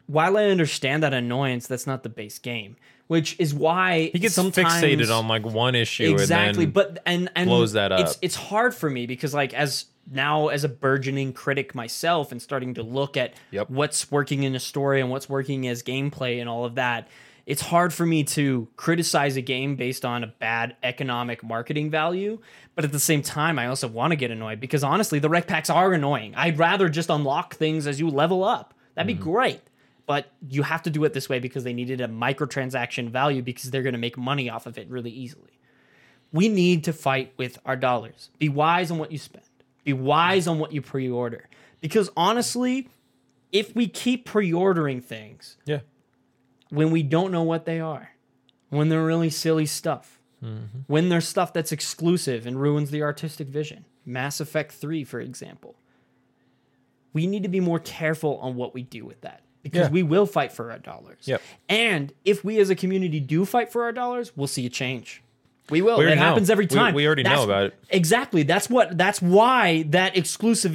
While I understand that annoyance, that's not the base game, which is why he gets sometimes, fixated on like one issue exactly and then but and and blows that it's up. it's hard for me because like as now as a burgeoning critic myself and starting to look at Yep. what's working in a story and what's working as gameplay and all of that it's hard for me to criticize a game based on a bad economic marketing value. But at the same time i also want to get annoyed because honestly the REQ packs are annoying. I'd rather just unlock things as you level up. That'd be mm-hmm. great but you have to do it this way because they needed a microtransaction value because they're going to make money off of it really easily we need to fight with our dollars. Be wise on what you spend. Be wise on what you pre-order. Because honestly, if we keep pre-ordering things yeah when we don't know what they are, when they're really silly stuff, mm-hmm. when they're stuff that's exclusive and ruins the artistic vision, Mass Effect 3, for example, we need to be more careful on what we do with that because Yeah. we will fight for our dollars. Yep. And if we as a community do fight for our dollars, we'll see a change. We will. We it already know. happens every time. we already know about it. Exactly. That's what. That's why that exclusive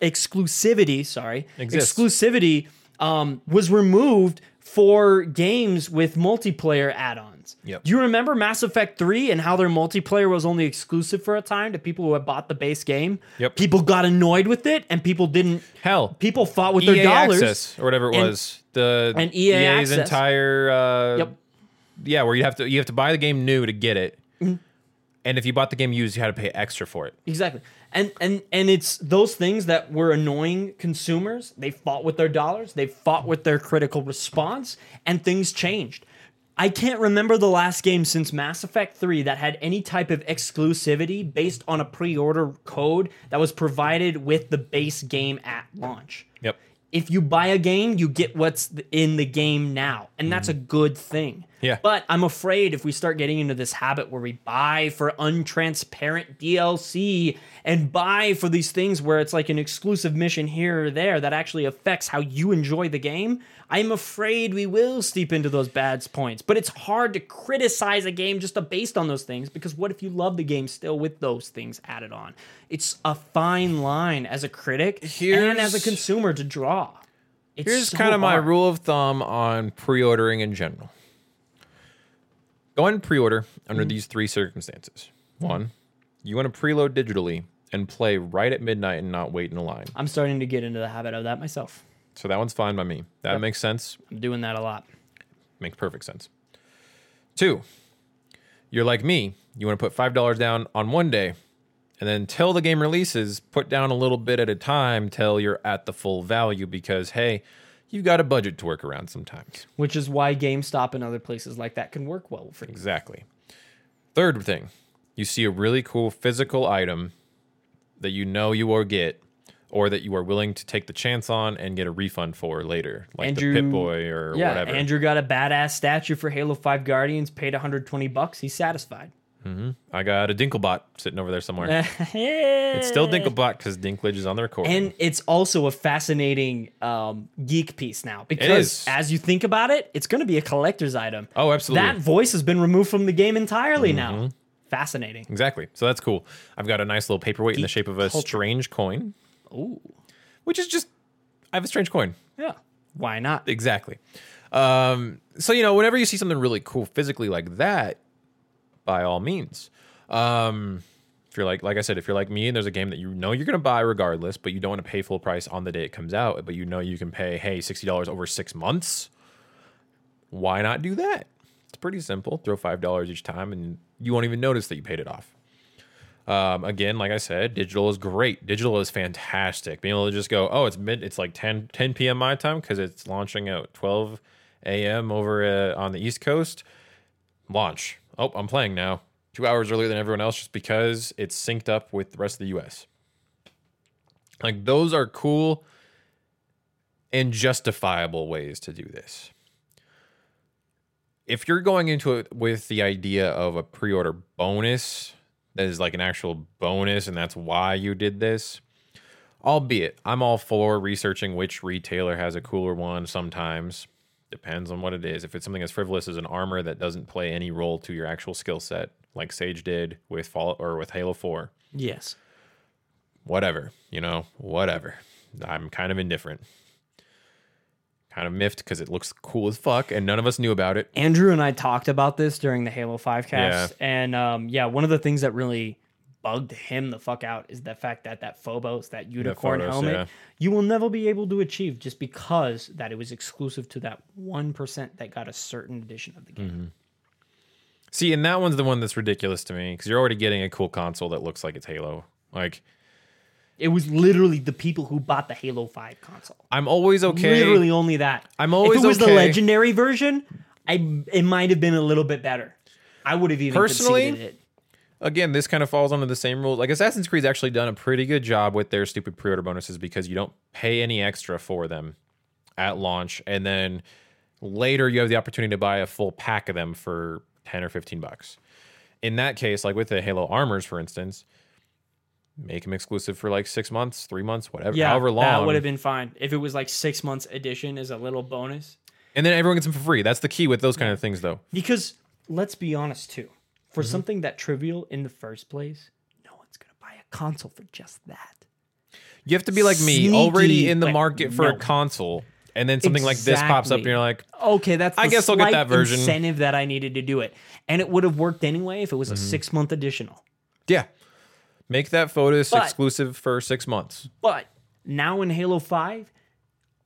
exclusivity. Sorry, Exists. exclusivity um, was removed for games with multiplayer add-ons. Yep. Do you remember Mass Effect 3 and how their multiplayer was only exclusive for a time to people who had bought the base game? Yep. People got annoyed with it and people didn't hell people fought with EA their dollars. access or whatever it And- was the and EA EA's Access. entire uh, Yep. yeah where you have to you have to buy the game new to get it Mm-hmm. and if you bought the game used you had to pay extra for it Exactly. And and and it's those things that were annoying consumers. They fought with their dollars. They fought with their critical response, and things changed. I can't remember the last game since Mass Effect 3 that had any type of exclusivity based on a pre order code that was provided with the base game at launch. Yep. If you buy a game, you get what's in the game now, and that's mm-hmm. a good thing. Yeah. But I'm afraid if we start getting into this habit where we buy for untransparent DLC and buy for these things where it's like an exclusive mission here or there that actually affects how you enjoy the game, I'm afraid we will steep into those bad points. But it's hard to criticize a game just based on those things because what if you love the game still with those things added on? It's a fine line as a critic and as a consumer to draw. It's Here's so kind of my rule of thumb on pre-ordering in general. Go ahead and pre-order under Mm-hmm. these three circumstances. One, you want to preload digitally and play right at midnight and not wait in a line. I'm starting to get into the habit of that myself. So that one's fine by me. That makes sense. I'm doing that a lot. Makes perfect sense. Two, you're like me. You want to put five dollars down on one day, and then till the game releases, put down a little bit at a time till you're at the full value because hey, you've got a budget to work around sometimes. which is why GameStop and other places like that can work well for you. Exactly. Third thing, you see a really cool physical item that you know you will get or that you are willing to take the chance on and get a refund for later, like Andrew- the Pip-Boy or Yeah, whatever. Andrew got a badass statue for Halo 5 Guardians, paid 120 bucks. He's satisfied. I got a Dinklebot sitting over there somewhere. [LAUGHS] it's still Dinklebot because Dinklage is on the recording. And it's also a fascinating um, geek piece now because as you think about it, it's going to be a collector's item. oh, absolutely. That voice has been removed from the game entirely Mm-hmm. now. Fascinating. exactly. So that's cool. I've got a nice little paperweight in the shape of a culture. strange coin, Ooh, which is just, I have a strange coin. yeah. Why not? Exactly. Um, so you know, whenever you see something really cool physically like that, by all means. Um, if you're like, like I said, if you're like me and there's a game that you know you're gonna buy regardless, but you don't want to pay full price on the day it comes out, but you know you can pay, hey, sixty dollars over six months. Why not do that? It's pretty simple. Throw five dollars each time, and you won't even notice that you paid it off. Um, again, like I said, digital is great. Digital is fantastic. Being able to just go, oh, it's mid, it's like 10, 10 p.m. my time because it's launching at 12 a.m. over uh, on the East Coast. Launch. Oh, I'm playing now. Two hours earlier than everyone else just because it's synced up with the rest of the U.S. Like those are cool and justifiable ways to do this. If you're going into it with the idea of a pre-order bonus that is like an actual bonus and that's why you did this, albeit I'm all for researching which retailer has a cooler one sometimes. Depends on what it is. If it's something as frivolous as an armor that doesn't play any role to your actual skill set, like Sage did with Fall or with Halo 4, Yes. whatever, you know, whatever. I'm kind of indifferent. Kind of miffed because it looks cool as fuck and none of us knew about it. Andrew and I talked about this during the Halo 5 cast. And um, yeah, one of the things that really bugged him the fuck out is the fact that that Phobos, that unicorn Phobos, helmet, yeah. you will never be able to achieve just because that it was exclusive to that 1% that got a certain edition of the game. Mm-hmm. See, and that one's the one that's ridiculous to me because you're already getting a cool console that looks like it's Halo. Like, It was literally the people who bought the Halo 5 console. I'm always okay. Literally only that. I'm always If it was the legendary version, I it might have been a little bit better. I would have even Personally, it. Again, this kind of falls under the same rules. Like Assassin's Creed's actually done a pretty good job with their stupid pre-order bonuses because you don't pay any extra for them at launch, and then later you have the opportunity to buy a full pack of them for ten or fifteen bucks. In that case, like with the Halo armors, for instance, make them exclusive for like six months, three months, whatever, Yeah, however long. that would have been fine if it was like six months edition as a little bonus. and then everyone gets them for free. That's the key with those kind of things, though. Because let's be honest too, for Mm-hmm. something that trivial in the first place, no one's gonna buy a console for just that. You have to be like me, already in the market for a console, and then something like this pops up, and you're like, Okay, that's I guess I'll get that version. incentive that I needed to do it, and it would have worked anyway if it Mm-hmm. was a six month additional. Yeah. Make that Phobos But- exclusive for six months. But now in Halo 5,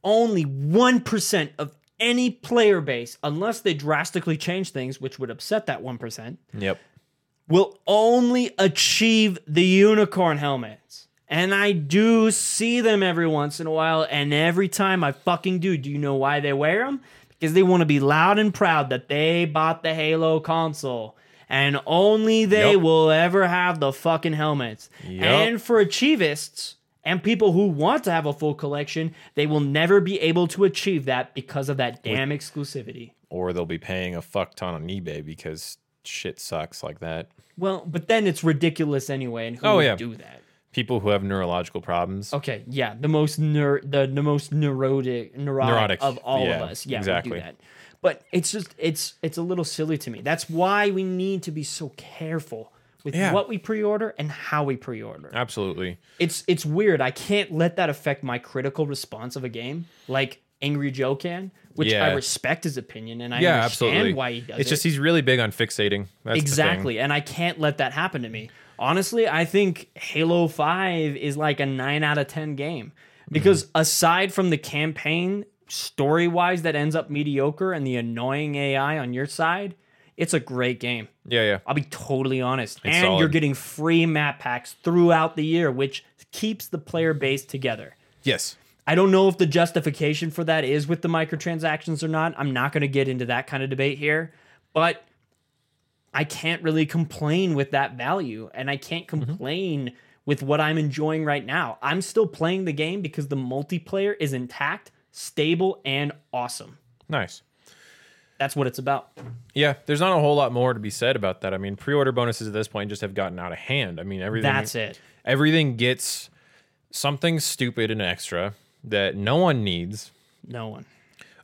only 1% of any player base, unless they drastically change things, which would upset that 1%, Yep. will only achieve the unicorn helmets. And I do see them every once in a while, and every time I fucking do, do you know why they wear them? because they want to be loud and proud that they bought the Halo console and only they Yep. will ever have the fucking helmets. Yep. And for achievists and people who want to have a full collection, they will never be able to achieve that because of that damn exclusivity. Or they'll be paying a fuck ton on eBay because shit sucks like that. Well, but then it's ridiculous anyway, and who Oh, would yeah. do that? People who have neurological problems. Okay, yeah, the most ner- the, the most neurotic neurotic, Neurotic, of all yeah, of us. Yeah, exactly. we do that. But it's just it's it's a little silly to me. That's why we need to be so careful with Yeah. what we pre-order and how we pre-order. Absolutely. It's it's weird. I can't let that affect my critical response of a game like Angry Joe can, which I respect his opinion and I yeah, understand absolutely. why he does it's it. just he's really big on fixating. That's exactly, and I can't let that happen to me. Honestly, I think Halo 5 is like a 9 out of 10 game because Mm-hmm. aside from the campaign story-wise that ends up mediocre and the annoying AI on your side, it's a great game. Yeah, yeah. I'll be totally honest. It's and you're getting free map packs throughout the year, which keeps the player base together. Yes. I don't know if the justification for that is with the microtransactions or not. I'm not going to get into that kind of debate here, but I can't really complain with that value and I can't mm-hmm. complain with what I'm enjoying right now. I'm still playing the game because the multiplayer is intact, stable, and awesome. Nice. That's what it's about. Yeah, there's not a whole lot more to be said about that. I mean, pre-order bonuses at this point just have gotten out of hand. I mean, everything That's it. everything gets something stupid and extra that no one needs No one.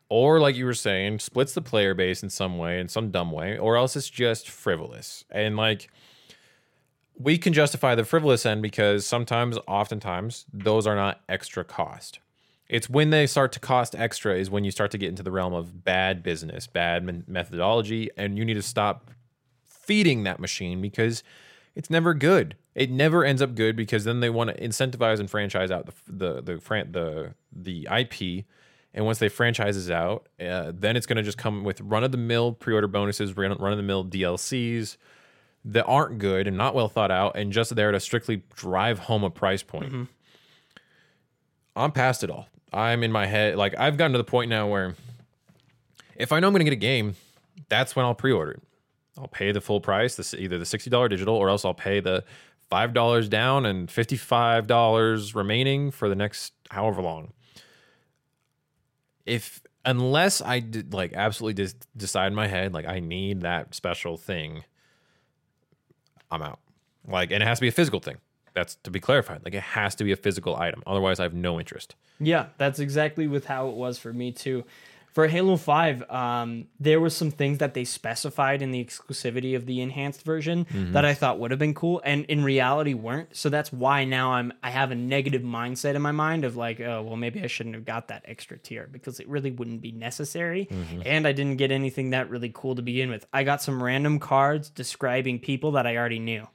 or like you were saying splits the player base in some way in some dumb way or else it's just frivolous and like we can justify the frivolous end because sometimes oftentimes those are not extra cost it's when they start to cost extra is when you start to get into the realm of bad business bad methodology and you need to stop feeding that machine because it's never good. It never ends up good because then they want to incentivize and franchise out the the the fran- the, the IP, and once they franchises out, uh, then it's going to just come with run of the mill pre order bonuses, run of the mill DLCs that aren't good and not well thought out, and just there to strictly drive home a price point. I'm past it all. I'm in my head like I've gotten to the point now where if I know I'm going to get a game, that's when I'll pre order it. I'll pay the full price, this either the sixty dollar digital, or else I'll pay the five dollars down and fifty five dollars remaining for the next however long. If unless I did like absolutely decide in my head like I need that special thing, I'm out. Like, and it has to be a physical thing. That's to be clarified. Like, it has to be a physical item. Otherwise, I have no interest. Yeah, that's exactly with how it was for me too. For Halo 5, um, there were some things that they specified in the exclusivity of the enhanced version that I thought would have been cool and in reality weren't. So that's why now I'm I have a negative mindset in my mind of like, oh, well maybe I shouldn't have got that extra tier because it really wouldn't be necessary. And I didn't get anything that really cool to begin with. I got some random cards describing people that I already knew.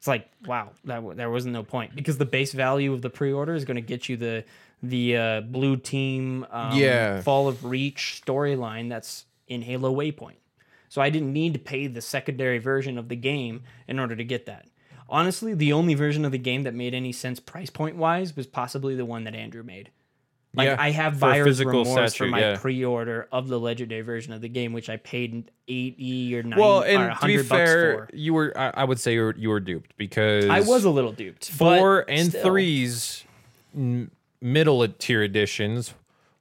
It's like, wow, that there wasn't no point because the base value of the pre-order is going to get you the the uh, blue team um, Yeah. fall of reach storyline that's in Halo Waypoint. So I didn't need to pay the secondary version of the game in order to get that. Honestly, the only version of the game that made any sense price point wise was possibly the one that Andrew made. Like Yeah, I have buyer's physical remorse for my yeah. pre-order of the legendary version of the game, which I paid eighty or ninety Well, or and to be hundred bucks fair, for. you were I, I would say you were you were duped because I was a little duped. four and still. threes middle tier editions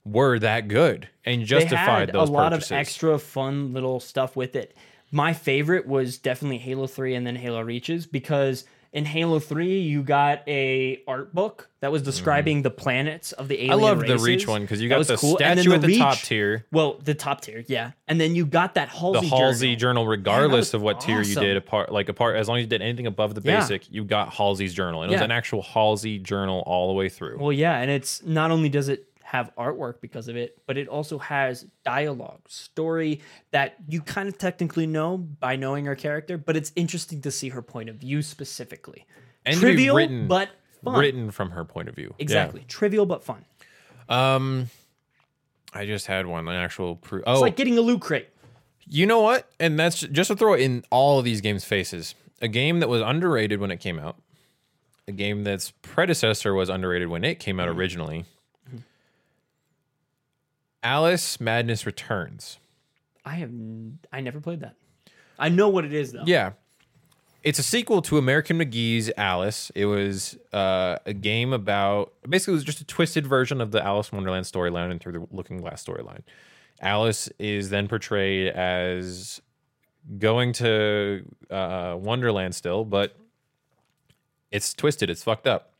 were that good and they justified had those a lot purchases. of extra fun little stuff with it. My favorite was definitely Halo 3 and then Halo Reaches because in Halo 3 you got a art book that was describing the planets of the Mm-hmm. I love the. Reach one because you got the cool. Statue at the top tier, Well, the top tier, yeah. And then you got that the Halsey Halsey journal. journal, regardless was of what tier you did. Apart like apart, as long as you did anything above the Yeah. basic, you got Halsey's journal, and it was an actual Halsey journal all the way through. Well, yeah, and it's not only does it have artwork because of it, but it also has dialogue, story that you kind of technically know by knowing her character, but it's interesting to see her point of view specifically. And Trivial, written- but fun. Written from her point of view, Yeah. Exactly. Trivial but fun. Um, I just had one, an actual proof. Oh, It's like getting a loot crate. You know what? And that's just to throw it in all of these games' faces. A game that was underrated when it came out. A game that's predecessor was underrated when it came out Mm-hmm. originally. Alice Madness Returns. I have n- I never played that. I know what it is though. Yeah. It's a sequel to American McGee's Alice. It was uh, a game about basically it was just a twisted version of the Alice in Wonderland storyline and through the Looking Glass storyline. Alice is then portrayed as going to uh, Wonderland still, but it's twisted. It's fucked up.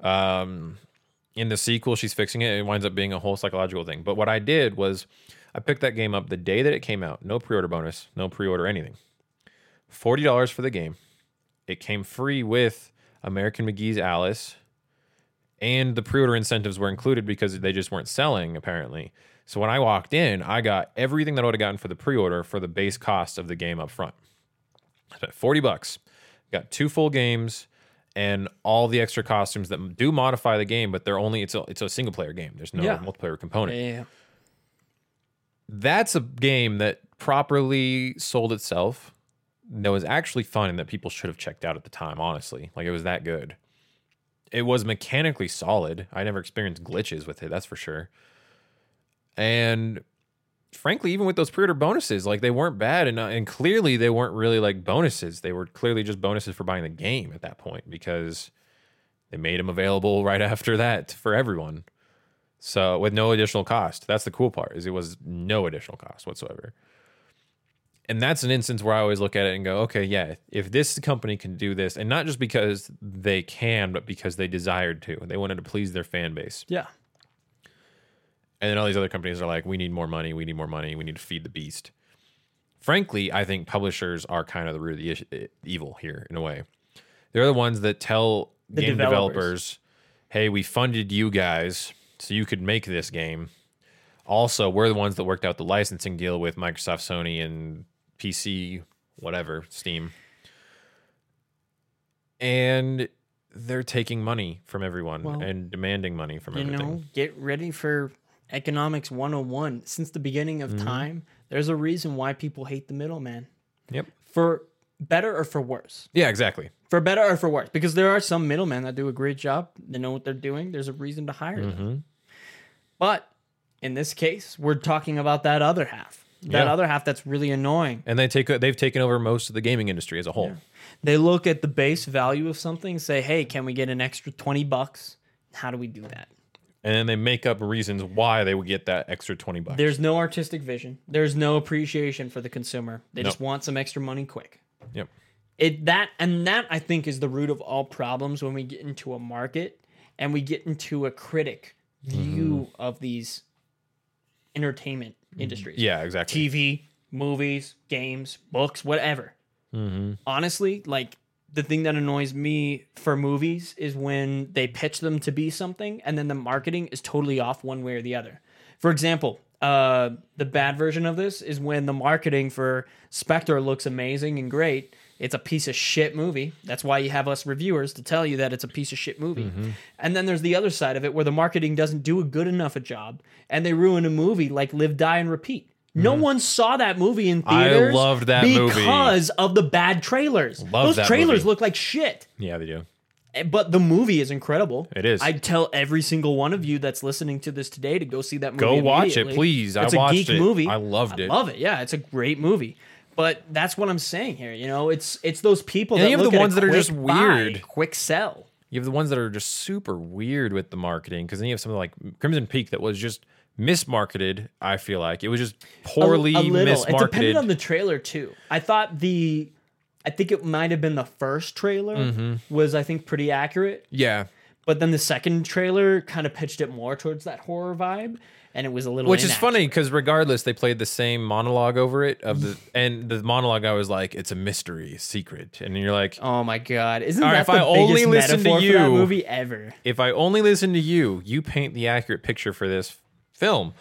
Um, in the sequel, she's fixing it. It winds up being a whole psychological thing. But what I did was I picked that game up the day that it came out. No pre-order bonus, no pre-order anything. Forty dollars for the game. It came free with American McGee's Alice, and the pre-order incentives were included because they just weren't selling apparently. So when I walked in, I got everything that I would have gotten for the pre-order for the base cost of the game up front. I spent forty bucks. Got two full games and all the extra costumes that do modify the game, but they're only it's a it's a single player game. There's no Yeah. multiplayer component Yeah. that's a game that properly sold itself that was actually fun and that people should have checked out at the time honestly like it was that good it was mechanically solid i never experienced glitches with it that's for sure and frankly even with those pre-order bonuses like they weren't bad and, uh, and clearly they weren't really like bonuses they were clearly just bonuses for buying the game at that point because they made them available right [LAUGHS] after that for everyone so with no additional cost. That's the cool part is it was no additional cost whatsoever. And that's an instance where I always look at it and go, okay, yeah, if this company can do this, and not just because they can, but because they desired to, they wanted to please their fan base. Yeah. And then all these other companies are like, we need more money, we need more money, we need to feed the beast. Frankly, I think publishers are kind of the root of the ish- e- evil here in a way. They're the ones that tell The game developers. developers, hey, we funded you guys so you could make this game. Also, we're the ones that worked out the licensing deal with Microsoft, Sony, and PC, whatever, Steam. And they're taking money from everyone Well, and demanding money from You everything. know, get ready for economics 101. Since the beginning Mm-hmm. of time, there's a reason why people hate the middleman. Yep. For better or for worse. Yeah, exactly. For better or for worse. Because there are some middlemen that do a great job. They know what they're doing. There's a reason to hire Mm-hmm. them. But in this case, we're talking about that other half. That Yeah. other half that's really annoying. And they take they've taken over most of the gaming industry as a whole. They look at the base value of something, say, hey, can we get an extra 20 bucks? How do we do that? And then they make up reasons why they would get that extra 20 bucks. There's no artistic vision. There's no appreciation for the consumer. They just want some extra money quick. Yep. It that and that I think is the root of all problems when we get into a market and we get into a critic view mm-hmm. of these entertainment mm-hmm. industries. Yeah, exactly. TV, movies, games, books, whatever. Mm-hmm. Honestly, like the thing that annoys me for movies is when they pitch them to be something and then the marketing is totally off one way or the other. For example, uh, the bad version of this is when the marketing for Spectre looks amazing and great. It's a piece of shit movie. That's why you have us reviewers to tell you that it's a piece of shit movie. And then there's the other side of it where the marketing doesn't do a good enough a job and they ruin a movie like Live, Die, and Repeat. No one saw that movie in theaters. I loved that movie. because of the bad trailers. Love Those that trailers movie. look like shit. Yeah, they do. Eh, But the movie is incredible. It is. I'd tell every single one of you that's listening to this today to go see that movie. Go watch it, please. It's a watched geek it. movie. I loved it. love it. Yeah, it's a great movie. But that's what I'm saying here. You know, it's it's those people And that you have the ones that are just quick buy, weird. quick sell. You have the ones that are just super weird with the marketing because then you have something like Crimson Peak that was just mismarketed. I feel like it was just poorly a, a little. It depended on the trailer too. I thought the, I think it might have been the first trailer Mm-hmm. was I think pretty accurate, yeah, but then the second trailer kind of pitched it more towards that horror vibe, and it was a little. which is funny because regardless, they played the same monologue over it of the [LAUGHS] and the monologue. I was like, it's a mystery, secret, and you're like, Oh my god! Isn't All right, that if the I only listen to that you- movie ever? if I only listen to you, you paint the accurate picture for this film.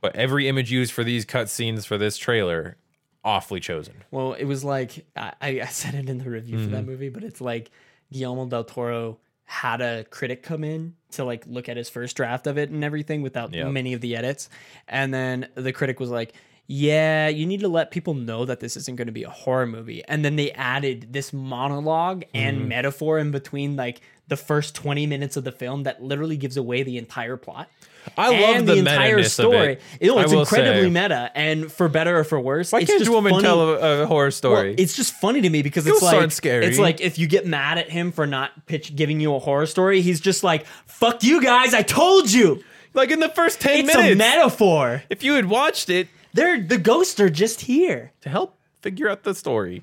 But every image used for these cutscenes for this trailer, awfully chosen. Well, it was like I, I said it in the review for that Mm-hmm. movie, but it's like Guillermo del Toro had a critic come in to like look at his first draft of it and everything without Yep. many of the edits, and then the critic was like. Yeah, you need to let people know that this isn't going to be a horror movie. And then they added this monologue and Mm-hmm. metaphor in between like the first 20 minutes of the film that literally gives away the entire plot. I love the, the, entire story. of it. You oh, it's incredibly say. meta, and for better or for worse, Why it's can't just a woman funny. tell a, a horror story? Well, it's just funny to me because Ghosts it's like scary. it's like if you get mad at him for not pitch giving you a horror story, he's just like, "Fuck you guys! I told you." like in the first 10 It's minutes. a metaphor. if you had watched it They're the ghosts are just here. to help figure out the story.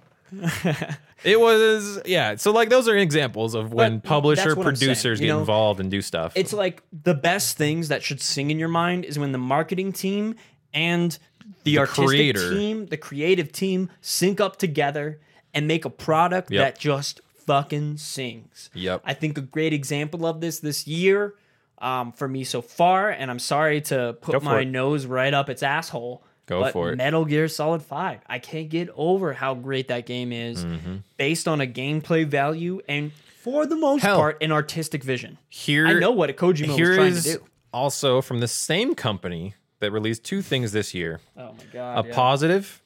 It was yeah. So like those are examples of when But publisher that's what I'm saying, producers you get know? involved and do stuff. It's like the best things that should sing in your mind is when the marketing team and the, artistic creator. team, the creative team, sync up together and make a product Yep. that just fucking sings. Yep. I think a great example of this this year um, for me so far, and I'm sorry to put Go for my it. nose right up its asshole. Go but for it. Metal Gear Solid 5. I can't get over how great that game is Mm-hmm. based on a gameplay value and for the most Hell. part an artistic vision. here I know what a Kojima was trying is to do. also from the same company that released two things this year. Oh my god. a yeah. positive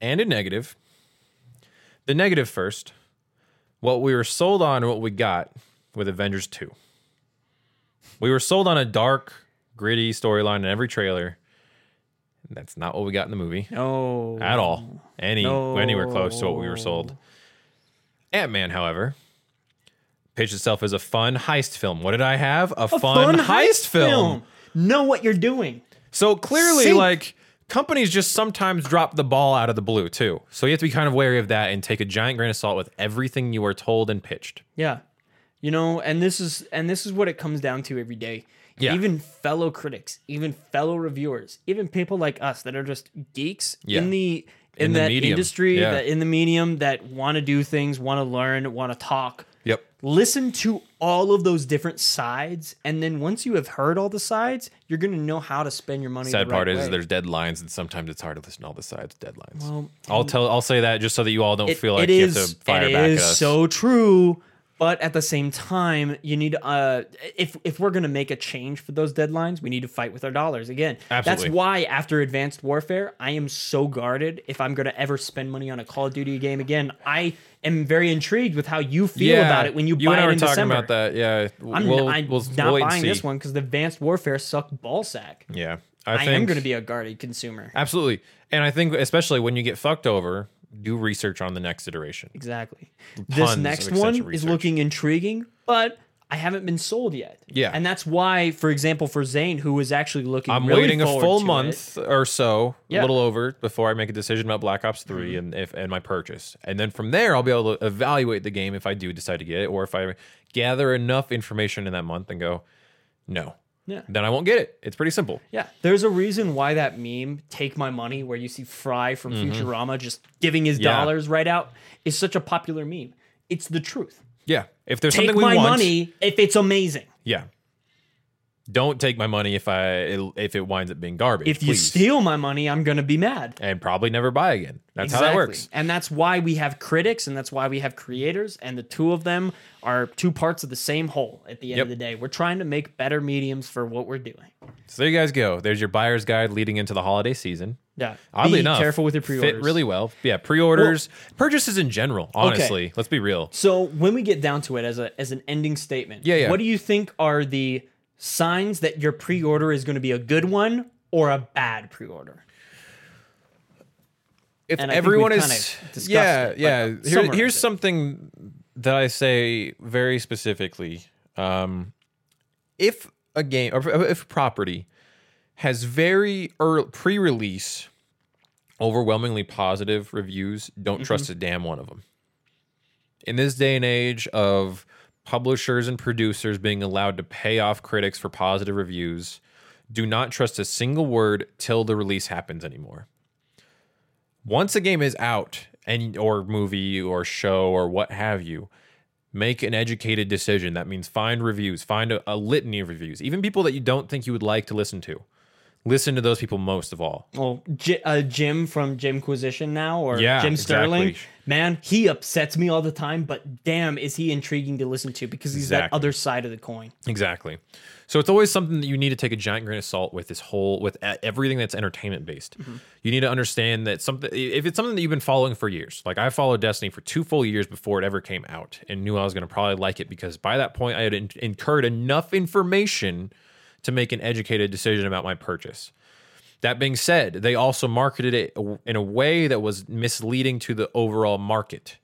and a negative. The negative first. What we were sold on and what we got with Avengers 2. We were sold on a dark, gritty storyline in every trailer. That's not what we got in the movie No. at all. Any anywhere close to what we were sold. No. Ant Man, however, pitched itself as a fun heist film. What did I have? A, A fun, heist, film. Know what you're doing. So clearly, Sync. like companies just sometimes drop the ball out of the blue too. So you have to be kind of wary of that and take a giant grain of salt with everything you are told and pitched. Yeah. You know, and this is and this is what it comes down to every day. Yeah. Even fellow critics, even fellow reviewers, even people like us that are just geeks Yeah. in the in, In the that medium. industry, Yeah. that in the medium that want to do things, want to learn, want to talk. Yep. Listen to all of those different sides, and then once you have heard all the sides, you're gonna know how to spend your money. Sad the part right is way. there's deadlines, and sometimes it's hard to listen to all the sides deadlines. Well, I'll um, tell. I'll say that just so that you all don't It- feel like you is- have to fire it back is at us. It is so true but at the same time you need uh if if we're going to make a change for those deadlines we need to fight with our dollars again Absolutely. that's why after advanced warfare i am so guarded if i'm going to ever spend money on a call of duty game again i am very intrigued with how you feel about it when you, you buy and I it were in talking December. about that. Yeah, I'm, we'll, I'm we'll, not we'll buying this one because the advanced warfare sucked ballsack. Yeah, I, I, am going to be a guarded consumer. absolutely, and I think especially when you get fucked over, do research on the next iteration. Exactly. Tons This next one is looking intriguing, but I haven't been sold yet. Yeah. and that's why, for example, for Zane, who was actually looking, I'm really waiting a full month or so, Yeah. a little over, before I make a decision about Black Ops 3 Mm-hmm. and if and my purchase. And then from there, I'll be able to evaluate the game if I do decide to get it, or if I gather enough information in that month and go, no, Yeah. then I won't get it. It's pretty simple. Yeah, there's a reason why that meme "Take My Money," where you see Fry from Futurama just giving his Mm-hmm. Yeah. dollars right out, is such a popular meme. It's the truth. Yeah, if there's Take something we my want, money if it's amazing. yeah. Don't take my money if I if it winds up being garbage. If you please. steal my money, I'm gonna be mad. and probably never buy again. That's how that works. And that's why we have critics and that's why we have creators. And the two of them are two parts of the same whole at the end Yep. of the day. We're trying to make better mediums for what we're doing. So there you guys go. There's your buyer's guide leading into the holiday season. Yeah. Oddly Be enough, careful with your pre orders. Fit really well. Yeah, pre-orders, purchases in general. Honestly, let's be real. So when we get down to it as a as an ending statement, Yeah, yeah. what do you think are the signs that your pre-order is going to be a good one or a bad pre-order? If And everyone is, yeah, it, yeah. Here, here's something that I say very specifically. Um, if a game or if property has very early, pre-release overwhelmingly positive reviews, don't Mm-hmm. trust a damn one of them. In this day and age of publishers and producers being allowed to pay off critics for positive reviews, do not trust a single word till the release happens anymore. Once a game is out and or movie or show or what have you, make an educated decision. That means find reviews, find a, a litany of reviews, even people that you don't think you would like to listen to. Listen to those people most of all. Well, J- uh, Jim from Jimquisition now, or Yeah, Jim Sterling, exactly. man, he upsets me all the time. But damn, is he intriguing to listen to because he's that other side of the coin. Exactly. So it's always something that you need to take a giant grain of salt with this whole with everything that's entertainment based. You need to understand that something if it's something that you've been following for years. Like I followed Destiny for two full years before it ever came out and knew I was going to probably like it because by that point I had in- incurred enough information to make an educated decision about my purchase. That being said, they also marketed it in a way that was misleading to the overall market.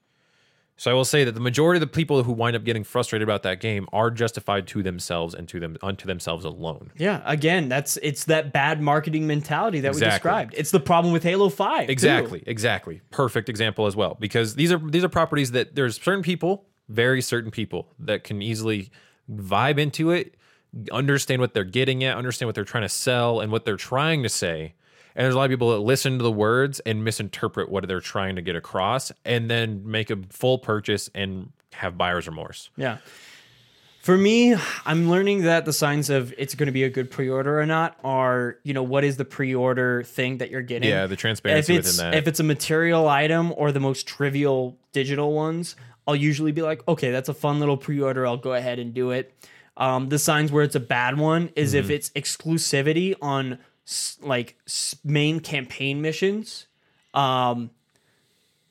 So I will say that the majority of the people who wind up getting frustrated about that game are justified to themselves and to them unto themselves alone. Yeah, again, that's it's that bad marketing mentality that we described. It's the problem with Halo Five. too. Exactly, exactly. Perfect example as well because these are these are properties that there's certain people, very certain people that can easily vibe into it, understand what they're getting at, understand what they're trying to sell and what they're trying to say. And there's a lot of people that listen to the words and misinterpret what they're trying to get across and then make a full purchase and have buyer's remorse. Yeah. For me, I'm learning that the signs of it's going to be a good pre-order or not are, you know, what is the pre-order thing that you're getting? Yeah, the if transparency it's within that. if it's a material item or the most trivial digital ones, I'll usually be like, okay, that's a fun little pre-order. I'll go ahead and do it. Um, the signs where it's a bad one is Mm-hmm. if it's exclusivity on s- like s- main campaign missions. Um,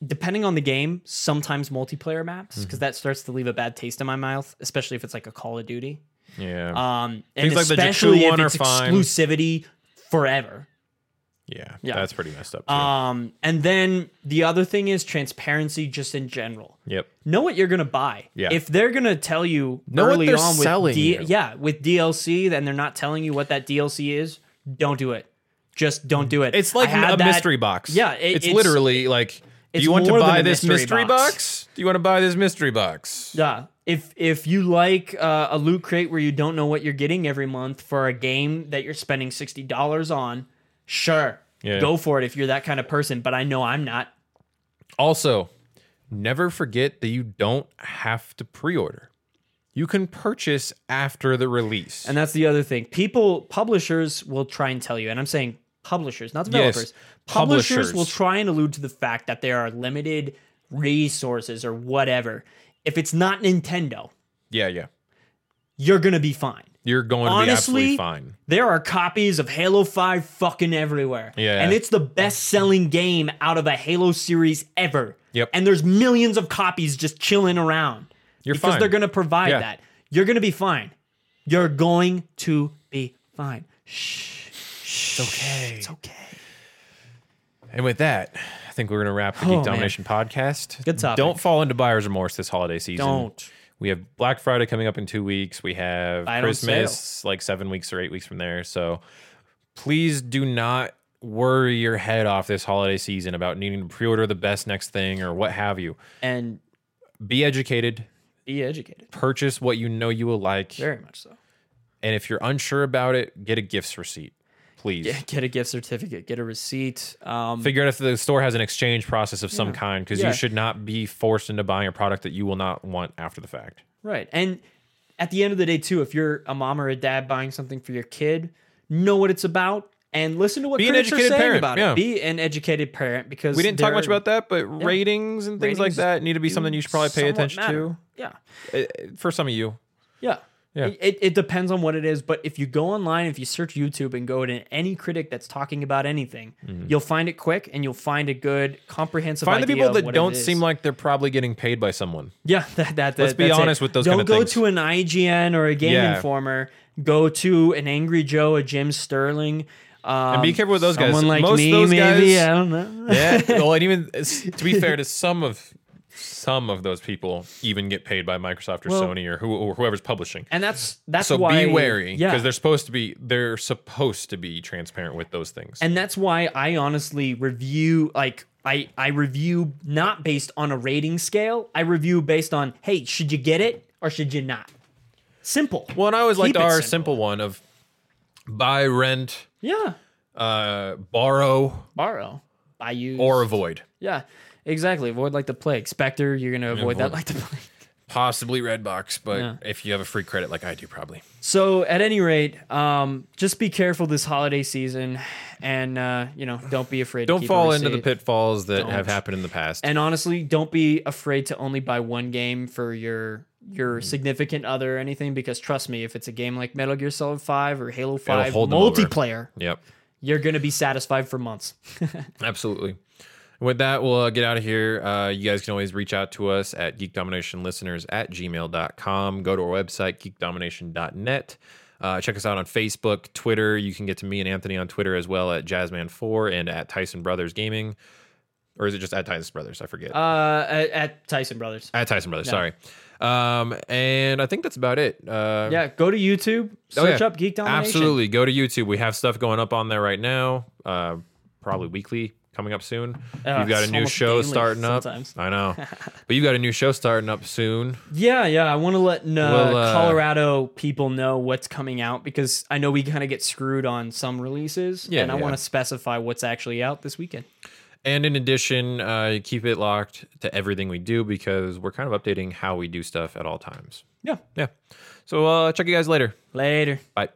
depending on the game, sometimes multiplayer maps Mm-hmm. because that starts to leave a bad taste in my mouth, especially if it's like a Call of Duty. yeah. Um, and Things like the Jakku especially if it's fine. exclusivity forever. Yeah, yeah. That's pretty messed up too. Um, and then the other thing is transparency, just in general. yep. Know what you're gonna buy. Yeah. If they're gonna tell you Know early they're on with selling D- yeah with DLC, then they're not telling you what that DLC is. Don't do it. Just don't do it. It's like a that- mystery box. Yeah, it- it's, it's- literally like, do you want to buy this mystery mystery box. box? Do you want to buy this mystery box? Yeah. If if you like uh, a loot crate where you don't know what you're getting every month for a game that you're spending sixty dollars on, sure, Yeah. go for it if you're that kind of person. But I know I'm not. Also, never forget that you don't have to pre-order. You can purchase after the release. And that's the other thing. People, publishers will try and tell you, and I'm saying publishers, not Yes, developers. Publishers publishers. will try and allude to the fact that there are limited resources or whatever. If it's not Nintendo, yeah, yeah. you're gonna be fine. You're going to be absolutely fine. There are copies of Halo 5 fucking everywhere. Yeah. And it's the best selling game out of a Halo series ever. Yep. And there's millions of copies just chilling around. You're because fine. they're going to provide Yeah. that. You're going to be fine. You're going to be fine. Shh. Shh. It's okay. It's okay. And with that, I think we're going to wrap the Oh, Geek man. Domination podcast. Good topic. Don't fall into buyer's remorse this holiday season. Don't. We have Black Friday coming up in two weeks. We have on Christmas like seven weeks or eight weeks from there. So please do not worry your head off this holiday season about needing to pre-order the best next thing or what have you. And Be educated. be educated. Purchase what you know you will like. Very much so. And if you're unsure about it, get a gifts receipt. Please. Yeah, get a gift certificate, get a receipt. Um, Figure out if the store has an exchange process of some Yeah. kind because Yeah. you should not be forced into buying a product that you will not want after the fact. Right. And at the end of the day, too, if you're a mom or a dad buying something for your kid, know what it's about and listen to what Be an critics are educated saying parent, about yeah. it. Be an educated parent because We didn't talk much about that, but ratings and things like that need to be something you should probably pay attention matter. Yeah. to. Uh, For some of you, Yeah. Yeah. It, it, depends on what it is, but if you go online, if you search YouTube and go to any critic that's talking about anything, you'll find it quick and you'll find a good comprehensive Mm-hmm. find the people that don't seem like they're probably getting paid by someone. Yeah, [LAUGHS] that, that, Let's be that's it. honest with those Don't kind of go things. to an IGN or a Game Yeah. Informer. Go to an Angry Joe, a Jim Sterling. Um, And be careful with those guys. Someone like Most me, those maybe. guys- I don't know. Yeah. well, and even [LAUGHS] to be fair to some of some of those people, even get paid by Microsoft or Well- Sony or, who, or whoever's publishing. And that's that's So why be wary Yeah, because they're supposed to be they're supposed to be transparent with those things. and that's why I honestly review like I I review not based on a rating scale. I review based on hey, should you get it or should you not? Simple. well, and I always liked Keep it our simple. simple one of buy, rent, Yeah, uh, borrow, borrow, buy use, or avoid. yeah, exactly. Avoid like the plague. Spectre, you're gonna avoid that like the plague. [LAUGHS] possibly Redbox, but Yeah. if you have a free credit like I do, probably. So at any rate, um, just be careful this holiday season, and uh, you know, don't be afraid. to Don't keep a fall into the receipt. pitfalls that have happened in the past. And honestly, don't be afraid to only buy one game for your your Mm. significant other or anything because trust me, if it's a game like Metal Gear Solid 5 or Halo 5 hold them over. multiplayer, yep. you're going to be satisfied for months. [LAUGHS] Absolutely. With that, we'll uh, get out of here. Uh, you guys can always reach out to us at geekdominationlisteners at gmail.com. Go to our website, geekdomination.net. Uh, check us out on Facebook, Twitter. You can get to me and Anthony on Twitter as well at Jazzman4 and at Tyson Brothers Gaming. Or is it just at Tyson Brothers? I forget. uh, at, at Tyson Brothers. at Tyson Brothers, sorry. Um, and I think that's about it. Uh, Yeah, go to YouTube, Oh, search yeah. up Geek Domination. Absolutely. Go to YouTube. We have stuff going up on there right now. Uh, probably weekly coming up soon. Uh, you've got a new show starting up. I know. [LAUGHS] but you've got a new show starting up soon. Yeah, yeah. I want to let uh, Well, uh, Colorado people know what's coming out because I know we kind of get screwed on some releases, Yeah, and I yeah. want to specify what's actually out this weekend. And in addition, uh, keep it locked to everything we do because we're kind of updating how we do stuff at all times. Yeah. Yeah. So uh, check you guys later. Later. Bye.